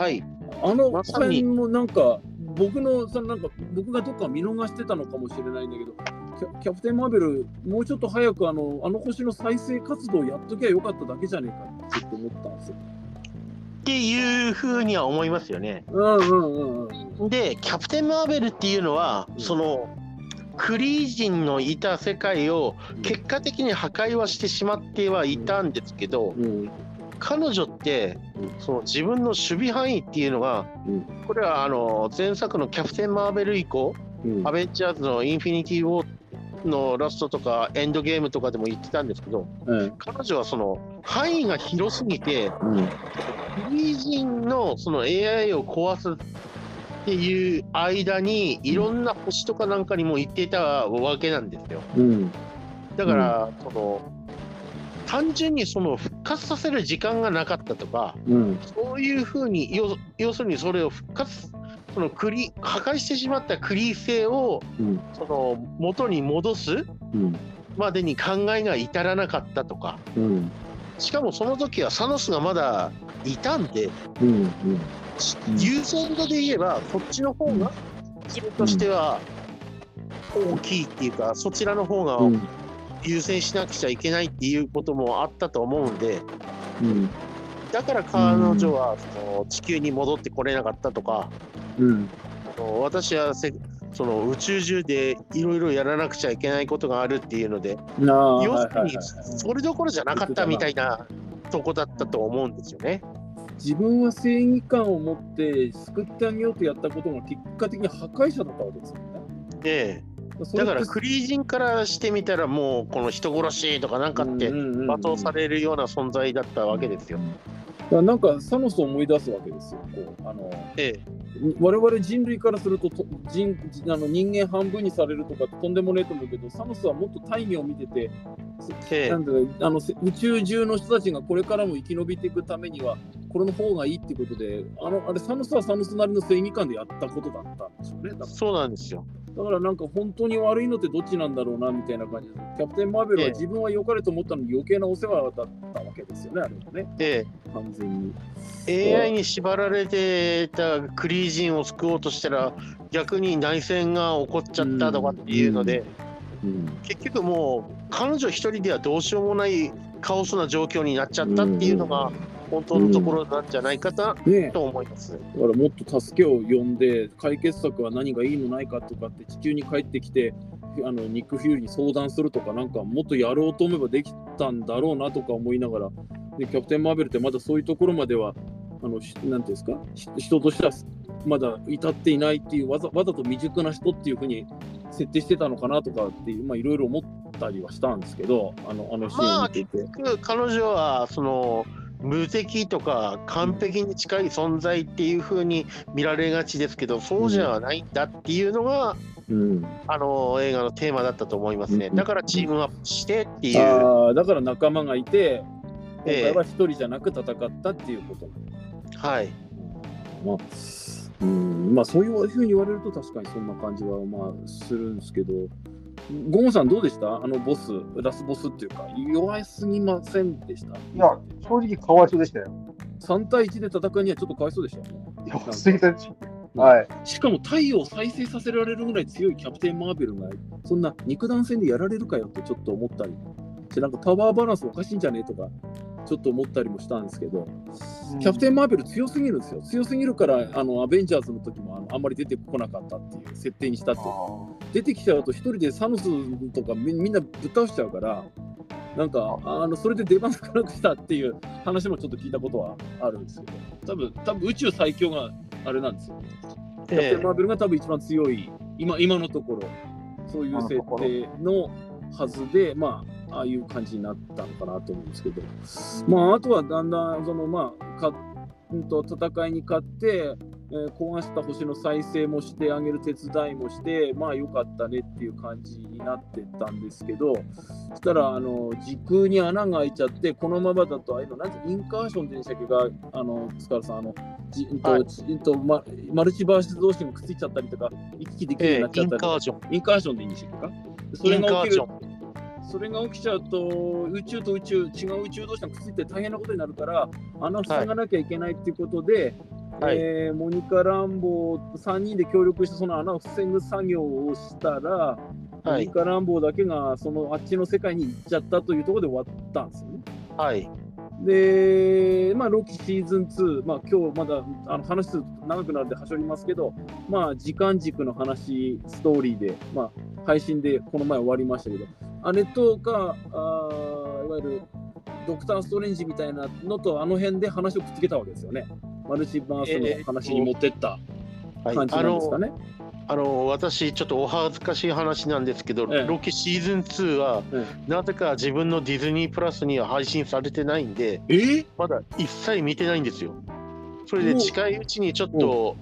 はい。あの辺もなんか、僕のそのなんか僕がどっか見逃してたのかもしれないんだけど、キャキャプテン・マーベル、もうちょっと早くあのあの星の再生活動やっときゃよかっただけじゃねえかって思ったんですよ。っていうふうには思いますよね。うんうんうんうん。で、キャプテン・マーベルっていうのは、うんその、クリー人のいた世界を結果的に破壊はしてしまってはいたんですけど、うん彼女って、うん。その自分の守備範囲っていうのが、うん。これはあの前作のキャプテン・マーベル以降、うん。アベンジャーズのインフィニティ・ウォーのラストとかエンドゲームとかでも言ってたんですけど、うん。彼女はその範囲が広すぎて、うん。フリージンのその AI を壊すっていう間に、いろんな星とかなんかにも行ってたわけなんですよ。うん。だから、その単純にその復活させる時間がなかったとか、うん。そういうふうに要、要するにそれを復活、そのクリ破壊してしまったクリー性をうん。その元に戻すうん。までに考えが至らなかったとか、うん。しかもその時はサノスがまだいたんで、うん。うん。優先度で言えば、そっちの方が自分としては大きいっていうか、そちらの方がうん優先しなくちゃいけないっていうこともあったと思うんで、うんだから彼女はその地球に戻ってこれなかったとか、うんあの私はせその宇宙中でいろいろやらなくちゃいけないことがあるっていうので、要するにそれどころじゃなかったみたいなとこだったと思うんですよね。自分は正義感を持って救ってあげようとやったことが結果的に破壊者だったわけですよね。でそれってだからクリージンからしてみたらもうこの人殺しとかなんかって罵倒されるような存在だったわけですよ。なんかサノスを思い出すわけですよ。こうあのええ我々人類からするとと人あの人間半分にされるとかとんでもねえと思うけどサノスはもっと大義を見てて、ええなんあのせ宇宙中の人たちがこれからも生き延びていくためにはこれの方がいいってことであのあれサノスはサノスなりの正義感でやったことだったんでしょうね。そうなんですよ。だからなんか本当に悪いのってどっちなんだろうなみたいな感じで、キャプテン・マーベルはええ。自分は良かれと思ったのに余計なお世話だったわけですよね、あれはね、え完全に。え AI に縛られてたクリージンを救おうとしたら逆に内戦が起こっちゃったとかっていうので、うん。結局もう彼女一人ではどうしようもないカオスな状況になっちゃったっていうのが本当のところなんじゃないかなねえと思います。だからもっと助けを呼んで解決策は何がいいのないかとかって地球に帰ってきてあのニック・フューリーに相談するとかなんかもっとやろうと思えばできたんだろうなとか思いながらでキャプテン・マーベルってまだそういうところまではあのしなんていうんですか？し人としてはまだ至っていないっていうわざわざと未熟な人っていうふうに設定してたのかなとかっていうまあいろいろ思ったりはしたんですけどあのあのシーンを見てて。彼女はその無敵とか完璧に近い存在っていう風に見られがちですけどそうじゃないんだっていうのが、うん。あの映画のテーマだったと思いますね。うんだからチームアップしてっていう、だから仲間がいて今え。え回は一人じゃなく戦ったっていうこと、はい。まあうん。まあそういうふうに言われると確かにそんな感じはまあするんですけどゴンさんどうでした？あのボスラスボスっていうか弱すぎませんでした？いや、正直かわいそうでしたよ。3対1で戦いにはちょっとかわいそうでしたよね弱すぎたし。はい。しかも太陽を再生させられるぐらい強いキャプテン・マーベルがそんな肉弾戦でやられるかよってちょっと思ったりしてなんかパワーバランスおかしいんじゃねえとかちょっと思ったりもしたんですけどキャプテン・マーベル強すぎるんですよ。強すぎるから、あのアベンジャーズの時もあのあんまり出てこなかったっていう設定にしたって。出てきちゃうと、一人でサノスとかみみんなぶっ倒しちゃうから、なんか、あのそれで出番少なくしたっていう話もちょっと聞いたことはあるんですけど、多分多分宇宙最強があれなんですよ。キャプテン・マーベルが多分一番強い、今今のところ、そういう設定のはずで、まあ、ああいう感じになったのかなと思うんですけど、まあ、あとはだんだん、その、まあ、かうんと戦いに勝って、えー壊した星の再生もしてあげる手伝いもして、まあよかったねっていう感じになってったんですけど、そしたら、あの、時空に穴が開いちゃって、このままだと、ああいうの、なんてインカーションでしたっけが、あの、塚原さん、あの、じうんとはい。ちうんとママルチバース同士がくっついちゃったりとか、行き来できるようええインになっちゃったりとか。カージョン。インカーションでいいんでしたっけか？それが起きるそれが起きちゃうと、宇宙と宇宙、違う宇宙同士がくっついて大変なことになるから、穴を塞がなきゃいけないっていうことで、はい。えーモニカ・ランボー3人で協力してその穴を防ぐ作業をしたら、モはい。ニカ・ランボーだけがそのあっちの世界に行っちゃったというところで終わったんですよね。はい。で、まあ、ロキシーズン2、まあ今日まだあの話すると長くなるんではしょりますけど、まあ、時間軸の話、ストーリーで、まあ、配信でこの前終わりましたけど、あれとか、あーいわゆるドクター・ストレンジみたいなのとあの辺で話をくっつけたわけですよね。マルチバースの話に持ってったはい感じなんですかね。あの私、ちょっとお恥ずかしい話なんですけど、ええロキシーズン2は、えなぜか自分のディズニープラスには配信されてないんで、えーまだ一切見てないんですよ。それで近いうちにちょっと、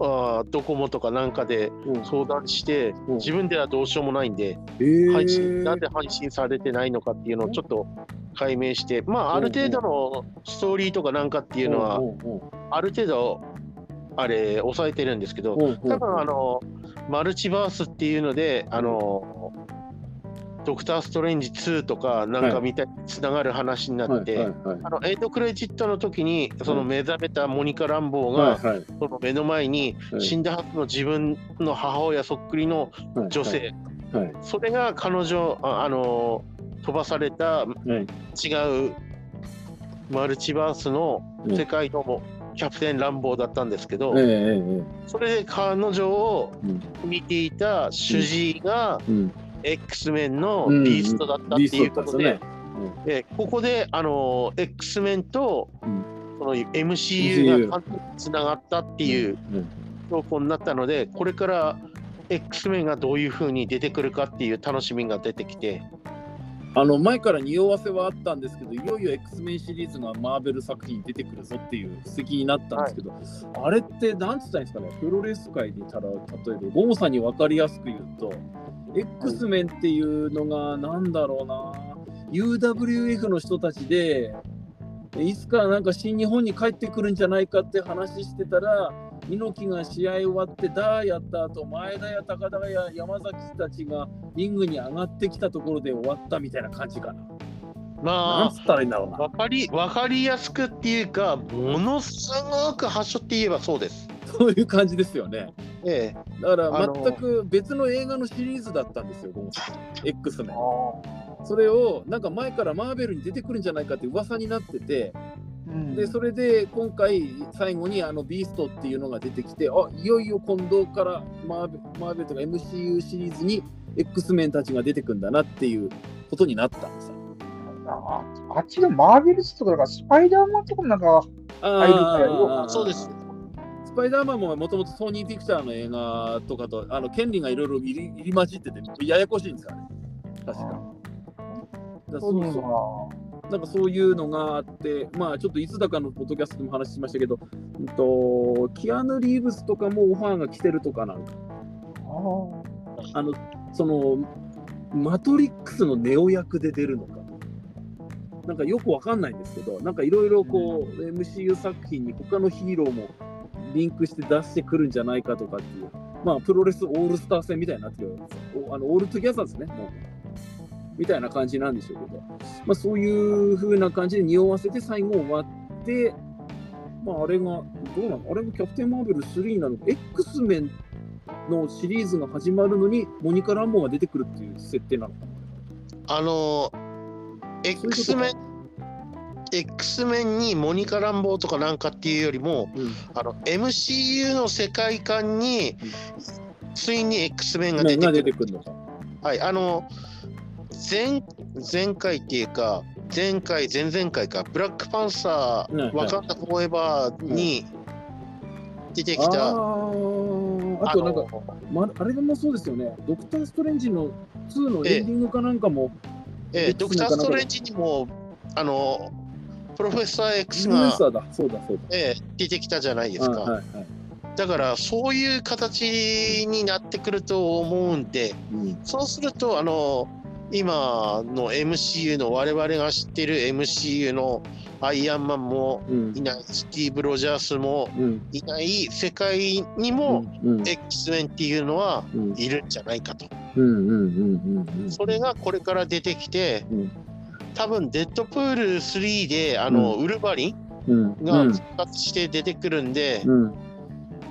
あードコモとかなんかでうん。相談して、うん。自分ではどうしようもないんで、えー。配信なんで配信されてないのかっていうのをちょっと解明して、まあ、ある程度のストーリーとかなんかっていうのは、うんうんある程度、あれ、抑えてるんですけど、うんうん。多分あの、マルチバースっていうので、あの、ドクター・ストレンジ2とかなんかみたいにつながる話になって、はいはいはい。あのエイドクレジットの時に、その目覚めたモニカ・ランボーが、はいはい。その目の前にはい。死んだはずの自分の母親そっくりの女性、はい。はい。それが彼女、ああの飛ばされたはい。違うマルチバースの世界のもキャプテン・ランボーだったんですけど、えええそれで彼女をうん。見ていた主治医がえうん、X メンのビーストだったっていうことで、ビーストだっでここであの X メンとうん。その MCU が完全につながったっていううん証拠になったので、これから X メンがどういうふうに出てくるかっていう楽しみが出てきて、あの前から匂わせはあったんですけど、いよいよ X メンシリーズがマーベル作品に出てくるぞっていう布石になったんですけど、あれってなんつったんですかね、プロレス界でたら例えば、ゴモさんに分かりやすく言うと、X メンっていうのがなんだろうな、UWF の人たちで、いつかなんか新日本に帰ってくるんじゃないかって話してたら、猪木が試合終わってダーやった後前田や高田や山崎たちがリングに上がってきたところで終わったみたいな感じかな。まつったらいいんだろうあ、な。わかりわかりやすくっていうか、ものすごく発祥って言えばそうです。そういう感じですよね。えだから全く別の映画のシリーズだったんですよ、ゴムさん X メン。それをなんか前からマーベルに出てくるんじゃないかって噂になってて、でそれで今回最後にあのビーストっていうのが出てきて、あいよいよ今度からマーベマーベルとか MCU シリーズに X メンたちが出てくんだなっていうことになったんですよ。ああっちのマーベルスとか、スパイダーマンとかもなんか、あ入るかそうです。。スパイダーマンももともとソニーピクチャーの映画とかとあの権利がいろいろ入り入り混じっててややこしいんですよね。確か。だそうそうなんかそういうのがあって、まあちょっといつだかのポッドキャストでも話しましたけど、うんと、キアヌ・リーブスとかもオファーが来てるとかなんか、あの、その、マトリックスのネオ役で出るのか。なんかよくわかんないんですけど、なんかいろいろこう、MCU 作品に他のヒーローもリンクして出してくるんじゃないかとかっていう、まあプロレスオールスター戦みたいになってるわけですよ。おあのオールトゥギャザーですね、もう。みたいな感じなんでしょうけど、まあ、そういう風な感じで匂わせて最後終わって、まあ、あれが、どうなの？あれもキャプテン・マーベル3なの？X メンのシリーズが始まるのに、モニカ・ランボーが出てくるっていう設定なのかあの、X メン、X メンにモニカ・ランボーとかなんかっていうよりも、な、あの MCU の世界観に、ついに X メンが出てくる。のか。はい、あの、前前回っていうか、前回、前々回か、ブラックパンサうんー、ワカンダ・フォーエバーに出てきあた、ーあとなんか、のま、あれもそうですよね、ドクター・ストレンジの2のエンディングかなんかも、えー X ドクター・ストレンジにも、あの、プロフェッサー X が、そうだ、そうだ。えー出てきたじゃないですか。はいはいはい。だから、そういう形になってくると思うんで、うん。そうすると、あの、今の MCU の我々が知ってる MCU のアイアンマンもうん。いない、スティーブ・ロジャースもうん。いない世界にも、うん。X メンっていうのはうん。いるんじゃないかと。うんうんうんうんうん。それがこれから出てきて、うん多分デッドプール3で、あの、ウルヴァリンうん。が復活して出てくるんで、うん。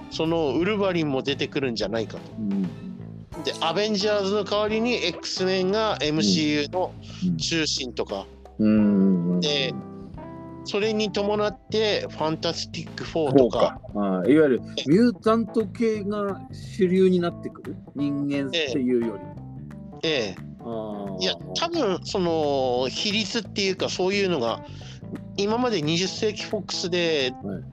そのウルヴァリンも出てくるんじゃないかと。うん。で、アベンジャーズの代わりに X メンが MCU のうん。中心とか、うん。でそれに伴ってファンタスティック4そうとか。か、あーい。わゆるミュータント系が主流になってくる？人間っていうより。ええ。あいや、多分その比率っていうか、そういうのが、今まで20世紀フォックスではい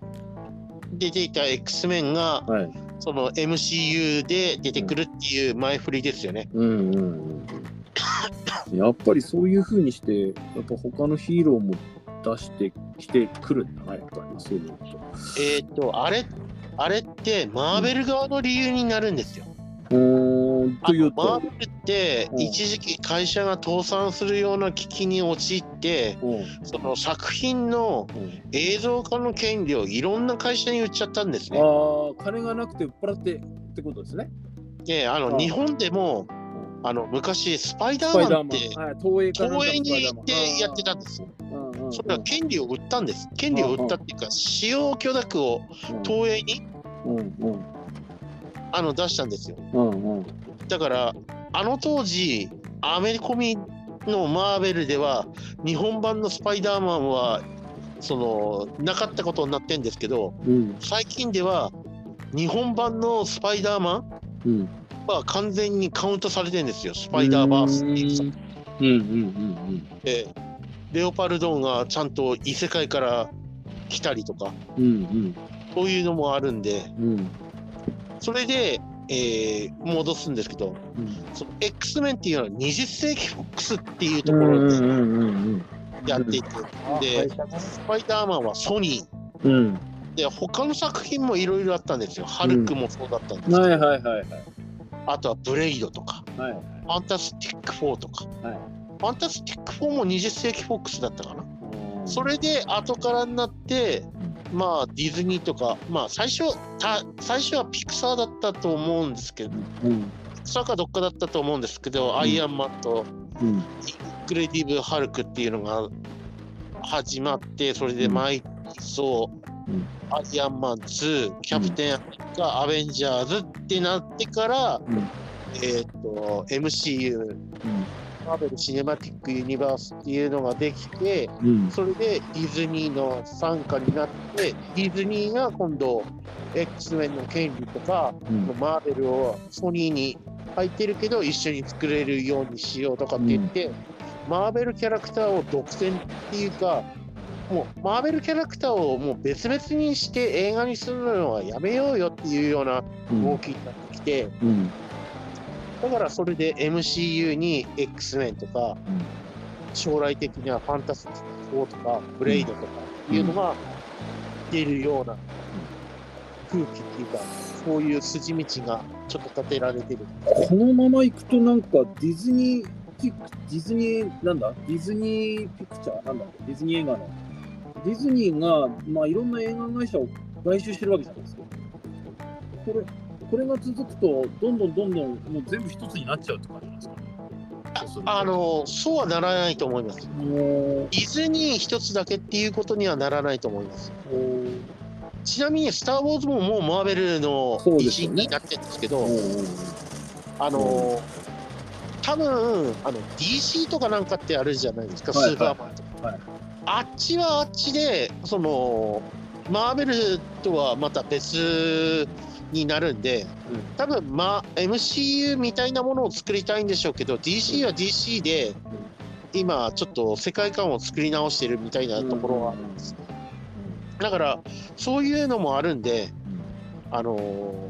出ていた X メンが、はい。その MCU で出てくるっていう前振りですよね。うんうんうん。やっぱりそういう風にして、やっぱ他のヒーローも出してきてくるんだな、やっぱりそういうのと。えっ、と、あれ、あれってマーベル側の理由になるんですよ。というと。のマー、ベルってう。ん一時期会社が倒産するような危機に陥って、う。んその作品のう。ん映像化の権利をいろんな会社に売っちゃったんですね。ああ、金がなくて売っ払ってってことですね。で、あのあ日本でもあの昔スパイダーマンって東映東映に行ってやってたんですよ。それは権利を売ったんです。権利を売ったっていうか、使用許諾を東映にうんうんあの出したんですよ。うんうん。だから、あの当時、アメコミのマーベルでは、日本版のスパイダーマンは、その、なかったことになってるんですけど、うん。最近では、日本版のスパイダーマンうん。は完全にカウントされてるんですよ、スパイダーバースっていうさ。うんうんうん。でレオパルドンがちゃんと異世界から来たりとか、うんうん。そういうのもあるんで、うんそれで、えー戻すんですけど、うん。その X メンっていうのは20世紀フォックスっていうとうころでんうんうんやっていて、で、スパイダーマンはソニー。うん。で、他の作品もいろいろあったんですよ。ハルクもそうだったんですけど、はいはいはいはい。あとはブレイドとか、はいファンタスティック4とか、はい。ファンタスティック4も20世紀フォックスだったかな。それで後からになって、まあディズニーとか、まあ最初、た最初はピクサーだったと思うんですけど、うん。ピクサーかどっかだったと思うんですけど、ん。アイアンマンとうん。インクレディブル・ハルクっていうのが始まって、それでマイティソー、うん。アイアンマン2、キャプテンアメリカ、アベンジャーズってなってから、うん。えっ、と、MCU、マーベル・シネマティック・ユニバースっていうのができて、うん。それでディズニーの傘下になって、ディズニーが今度、X メンの権利とか、うん。マーベルをソニーに入ってるけど、一緒に作れるようにしようとかって言って、マーベルキャラクターを独占っていうか、もうマーベルキャラクターをもう別々にして映画にするのはやめようよっていうような動きになってきて、うんだからそれで MCU に X メンとか、うん。将来的にはファンタスティック4とか、ブレイドとかいうのが出るような空気っていうか、そういう筋道がちょっと立てられてる。このまま行くとなんかディズニーピクディズニーなんだ？ディズニーピクチャー？なんだディズニー映画の。ディズニーがまあいろんな映画会社を買収してるわけじゃないですか。これこれが続くとどんどんどんどんもう全部一つになっちゃうって感じなんですかねあの、そうはならないと思います。もうディズニー一つだけっていうことにはならないと思います。ちなみに、スター・ウォーズももうマーベルの一員になってるんですけど、もうあの、多分あの DC とかなんかってあるじゃないですか、はいスーパーマンとか。はいあっちはあっちで、その、マーベルとはまた別になるんで、多分まあ MCU みたいなものを作りたいんでしょうけど、DC は DC で、今ちょっと世界観を作り直してるみたいなところがあるん。です。だから、そういうのもあるんで、あのー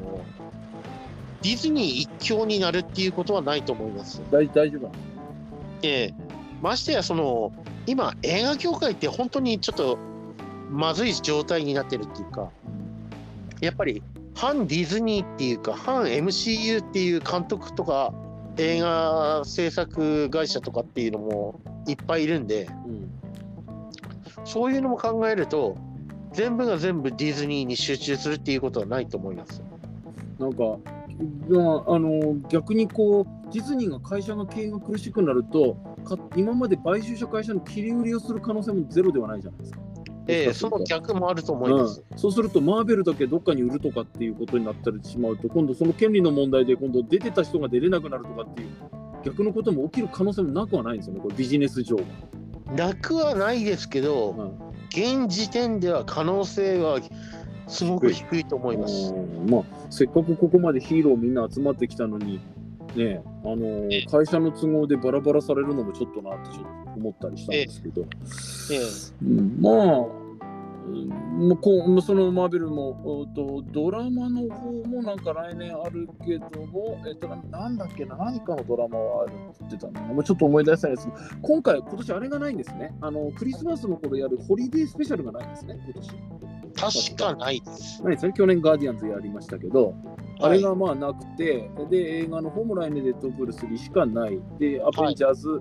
ディズニー一強になるっていうことはないと思います。大大丈夫なの？で、ましてや、その、今、映画業界って本当にちょっとまずい状態になってるっていうか、やっぱり、反ディズニーっていうか、反 MCU っていう監督とか、映画制作会社とかっていうのもいっぱいいるんで、うんそういうのも考えると、全部が全部ディズニーに集中するっていうことはないと思います。なんか、あ、の逆にこうディズニーが会社が経営が苦しくなると今まで買収した会社の切り売りをする可能性もゼロではないじゃないですか。ええそもしかするとの逆もあると思います。うん、そうするとマーベルだけどっかに売るとかっていうことになったりしまうと今度その権利の問題で今度出てた人が出れなくなるとかっていう逆のことも起きる可能性もなくはないんですよねこれビジネス上は。なくはないですけど、うん現時点では可能性はすごく低いと思います。うんまあ、せっかくここまでヒーローみんな集まってきたのにねあの会社の都合でバラバラされるのもちょっとなってちょっと思ったりしたんですけど、えうんまあ、こうそのマーベルもおとドラマの方もなんか来年あるけども、えっと、ななんだっけな、何かのドラマはあるって言ってたの、もうちょっと思い出せないですけど、今回、今年あれがないんですね。あのクリスマスの頃やるホリデースペシャルがないんですね、今年。確かないです。ないですね、去年ガーディアンズやりましたけど、あれがまあなくて、で、映画の方も来年デッドプール3しかない。で、アベンジャーズ、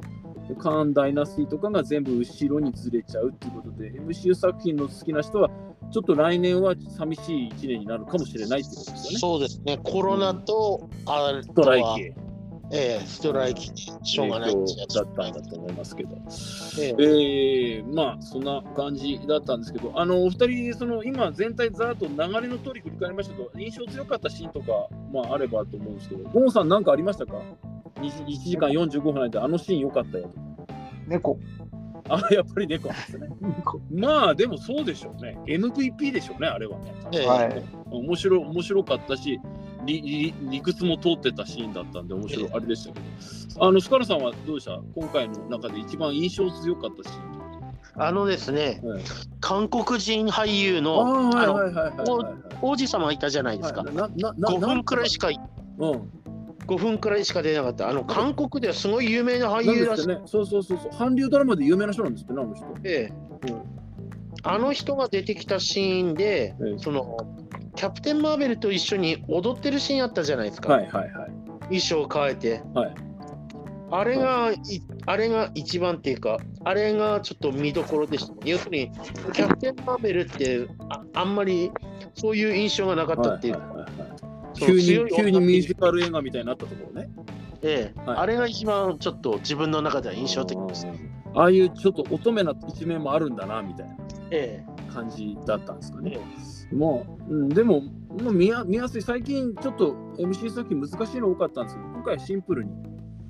カーン・ダイナスティとかが全部後ろにずれちゃうっていうことで、MCU 作品の好きな人は、ちょっと来年は寂しい1年になるかもしれないってことですよね。そうですね。コロナと、あストライキええストライキにしょうがないだったんだと思いますけど。えええー、まあそんな感じだったんですけど、あのお二人、その今、全体ざーっと流れの通り振り返りましたけど、印象強かったシーンとか、まあ、あればと思うんですけど、ゴンさん、なんかありましたか？1, 1時間45分なんで、あのシーン良かったよと。猫。あやっぱり猫なんですね。まあ、でもそうでしょうね。MVP でしょうね、あれはね。ええはい。面白面白かったし理理、理屈も通ってたシーンだったんで、面白い、あれでしたけど、あの、スカラさんはどうでした？今回の中で一番印象強かったシーン。あのですね、はい韓国人俳優あの。王子様いたじゃないですか。はいななな5分くらいしか、うん。5分くらいしか出なかった。あの、韓国ではすごい有名な俳優らしい。ね。そうそうそうそう。韓流ドラマで有名な人なんですってね、あの人。ええうんあの人が出てきたシーンで、ええその、キャプテン・マーベルと一緒に踊ってるシーンあったじゃないですか。はいはいはい。衣装を変えて。はいあれが、いあれが一番っていうか、あれがちょっと見どころでした。要するに、キャプテン・マーベルってああんまりそういう印象がなかったっていうか、はいはいはいはい急に急にミュージカル映画みたいになったところね。ええはいあれが一番ちょっと自分の中では印象的です。ああいうちょっと乙女な一面もあるんだなみたいなえ感じだったんですかねえ。まあ、うん、でも、まあ、見や見やすい、最近ちょっと MC 作品難しいの多かったんですけど、今回はシンプルに。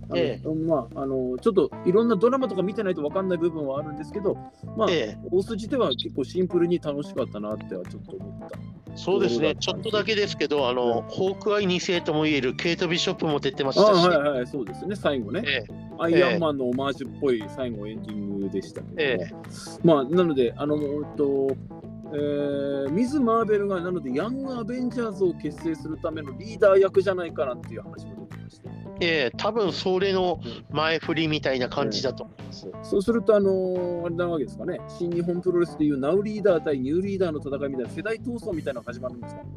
あのえまあ、あのちょっといろんなドラマとか見てないと分かんない部分はあるんですけど、まあ、ええ。大筋では結構シンプルに楽しかったなってはちょっと思った。そうですね、ちょっとだけですけど、あの、ホークアイ2世ともいえるケイト・ビショップも出てましあたし、はいはい、そうですね、最後ね。えアイアンマンのオマージュっぽい最後エンディングでしたけどまあ、なので、あの、えっと、えーミズ・マーベルがなので、ヤング・アベンジャーズを結成するためのリーダー役じゃないかなっていう話も出てまして、ええ多分それの前振りみたいな感じだと思います。そうすると、あのあれなわけですかね、新日本プロレスでいうナウリーダー対ニューリーダーの戦いみたいな、世代闘争みたいなのが始まるんですかね。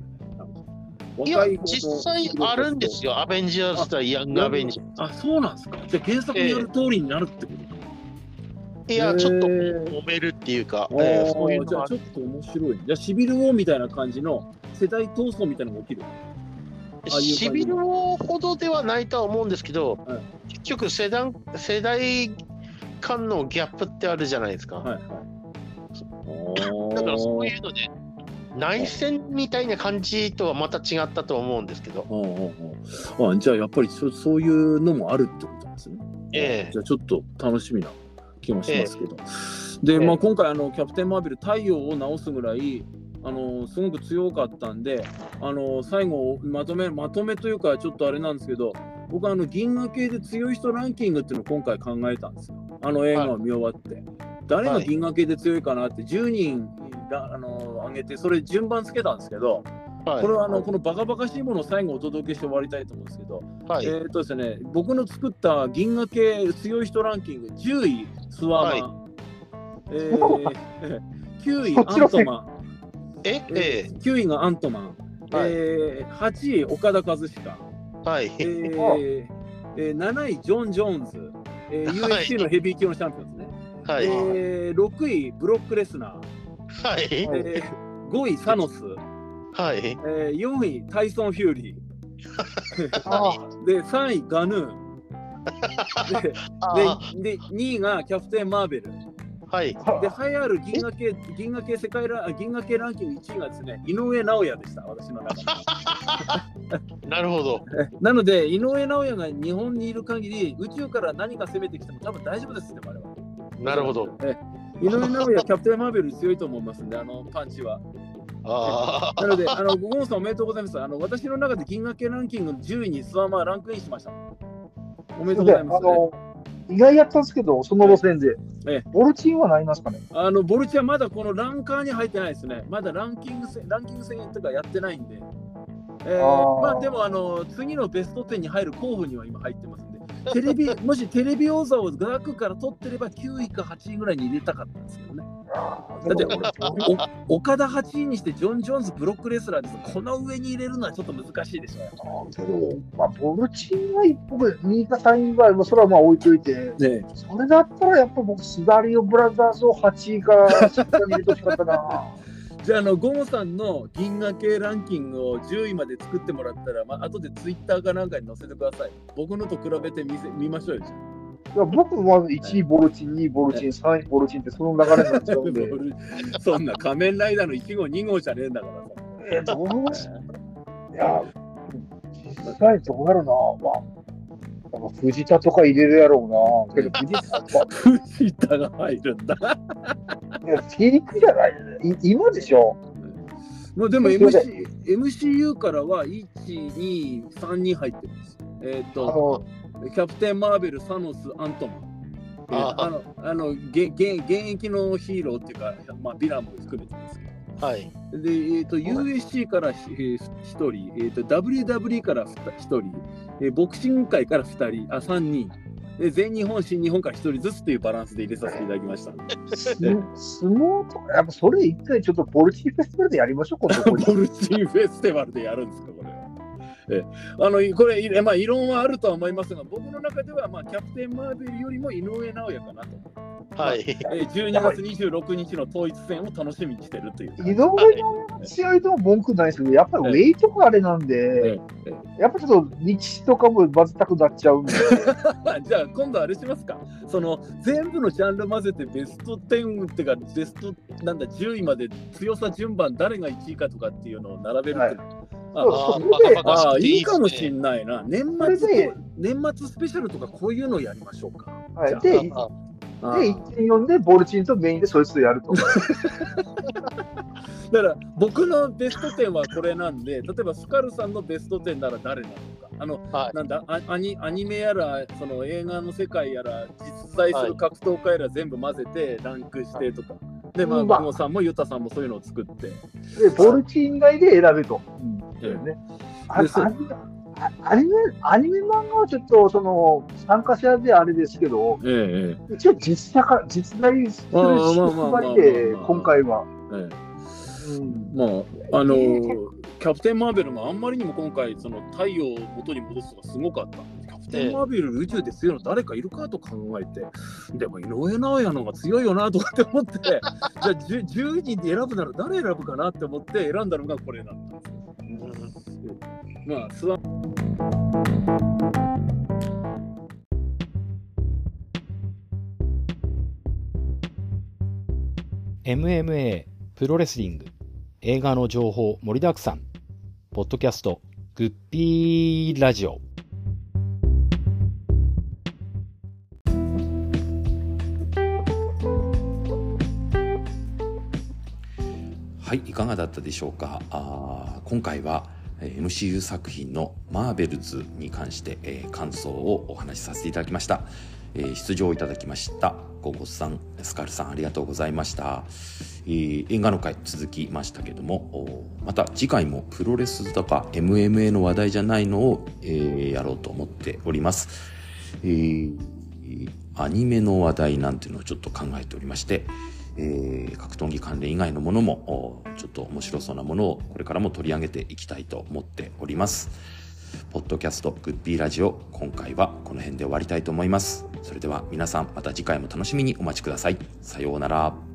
いや実際あるんですよ、アベンジャーズ対ヤング・アベンジャーあ、そうなんですか。じゃあ原作による通りになるってこと？か。ズ。いや、ちょっと揉めるっていうか、あーええそういうじゃあちょっと面白い。じゃあシビルウォーみたいな感じの世代闘争みたいなのが起きる。ああいう感じシビルウォーほどではないとは思うんですけど、はい結局世代、世代間のギャップってあるじゃないですか。はいはい。だからそうう。いうので、内戦みたいな感じとはまた違ったと思うんですけど、うんうんうんあじゃあやっぱりそそういうのもあるってことですね。ええじゃあちょっと楽しみな気もしますけど。で、ええまあ、今回あの、キャプテン・マーベル、太陽を直すぐらい、あのすごく強かったんで、あの最後まとめ、まとめというか、ちょっとあれなんですけど、僕はあの銀河系で強い人ランキングっていうのを今回考えたんですよ。あの映画を見終わって。誰が銀河系で強いかなって10人があの挙げて、それ順番つけたんですけど、はい。これはあのこのバカバカしいものを最後お届けして終わりたいと思うんですけど、はい。えーっとですね、僕の作った銀河系強い人ランキング10位スワーマン、えー 9位アントマン、えええー9位がアントマン、はいえー8位岡田和親、えはい。えー えー7位ジョン・ジョーンズ、えーはい UFC のヘビー級のチャンピオンですね、はい。えー6位ブロック・レスナー、はい。えー5位サノス、はい。えー4位タイソン・フューリあー、で3位ガヌー ン。であでで2位がキャプテン・マーベル。はい。あで、栄えある銀河系銀河系世界ラ銀河系ランキング1位がですね、井上尚弥でした、私の中で。なるほど。えなので、井上尚弥が日本にいる限り、宇宙から何が攻めてきても多分大丈夫ですね、我々。なるほど。え井上尚弥、キャプテン・マーベル強いと思いますんで、あのパンチは。あなので、あのゴンさんおめでとうございます。あの私の中で銀河系ランキングの10位にスワマーランクインしました。おめでとうございます、あの、意外やったんですけど、その路線でええ。ボルチンはなりますかね？あのボルチはまだこのランカーに入ってないですね。まだランキング戦ランキング戦とかやってないんで。えーあーまあでもあの次のベスト10に入る候補には今入ってますんで、テレビもしテレビ王座をガクから取ってれば9位か8位ぐらいに入れたかったんですけどね。だって俺お岡田8位にしてジョン・ジョーンズブロックレスラーです。この上に入れるのはちょっと難しいでしょけど、まあ、ボルチンは一歩で、2位か3位ぐらい、まあ、それはまあ置いといて、う。ねそれだったらやっぱ僕、スダリオブラザーズを8位から入れてほしかったな。じゃあ、あの、ゴンさんの銀河系ランキングを10位まで作ってもらったら、まあ後でツイッターかなんかに載せてください。僕のと比べて見せ見ましょうよ。じゃいや僕は1位ボルチン、2位ボルチン、3位ボルチンってその流れになっちゃうんで、あ そんな仮面ライダーの1号、2号じゃねえんだからさ。えどうしいや、実際どうやろうな、まあ、やっぱ藤田とか入れるやろうな。けど藤田 藤田が入るんだ。いや、ピークじゃないい今でしょ。もうでも MC MCU からは1、2、3人入ってます。えっ、あと、の、キャプテン・マーベル、サノス、アントマン。えーああの、あの、げげ現役のヒーローっていうか、まあ、ヴィランも含めてですけど。あ、はい。で、えー、と USC からひえー1人、えー、と WWE から1人、えーボクシング界から2人、あ3人で、全日本、新日本から1人ずつというバランスで入れさせていただきました。す相撲とか、やっぱそれ一回ちょっとボルチンフェスティバルでやりましょう、ボルチンフェスティバルでやるんですか？えーあのこれ、いまあ、異論はあるとは思いますが、僕の中では、まあ、キャプテン・マーベルよりも井上尚弥かなと。はい。えー12月26日の統一戦を楽しみにしてるという。井上の試合でも文句ないですけど、やっぱりウェイトがあれなんで、えやっぱちょっと力士とかも混ぜたくなっちゃうんで、じゃあ今度あれしますか。その全部のジャンル混ぜてベスト10っていうかベストなんだ10位まで強さ順番誰が1位かとかっていうのを並べるって。い。うのあそうあああいいかもしんないな。年末年末スペシャルとかこういうのをやりましょうか。はい、じで、で、1点4でボルチンとメインでそいつとやると。だから僕のベスト10はこれなんで例えばスカルさんのベスト10なら誰なのか。あのはい。なんだアアニアニメやらその映画の世界やら実在する格闘家やら全部混ぜてランクしてとか、でまあまあ。ゴモさんもユタさんもそういうのを作って。で、ボルチン外で選べと。うんええね、アニメあアニメアニメ漫画はちょっとその参加者であれですけど、ええ一応実写化、実在する縛りで、今回は。ええ。うん。まああのキャプテン・マーベルもあんまりにも今回その太陽を元に戻すのがすごかった。キャプテン・マーベル宇宙で強いの誰かいるかと考えてでも井上尚弥の方が強いよなとかって思ってじゃあ 10, 10人で選ぶなら誰選ぶかなって思って選んだのがこれなんですよまあスワ「MMA プロレスリング」映画の情報盛りだくさん。ポッドキャストグッピーラジオ。はい、いかがだったでしょうか？あー今回はえー MCU 作品のマーベルズに関して、えー感想をお話しさせていただきました。えー出場いただきましたゴゴスさん、スカルさんありがとうございました。えー映画の回続きましたけども、また次回もプロレスとか MMA の話題じゃないのを、えーやろうと思っております。えーアニメの話題なんていうのをちょっと考えておりまして、えー格闘技関連以外のものもちょっと面白そうなものをこれからも取り上げていきたいと思っております。ポッドキャストグッピーラジオ今回はこの辺で終わりたいと思います。それでは皆さんまた次回も楽しみにお待ちください。さようなら。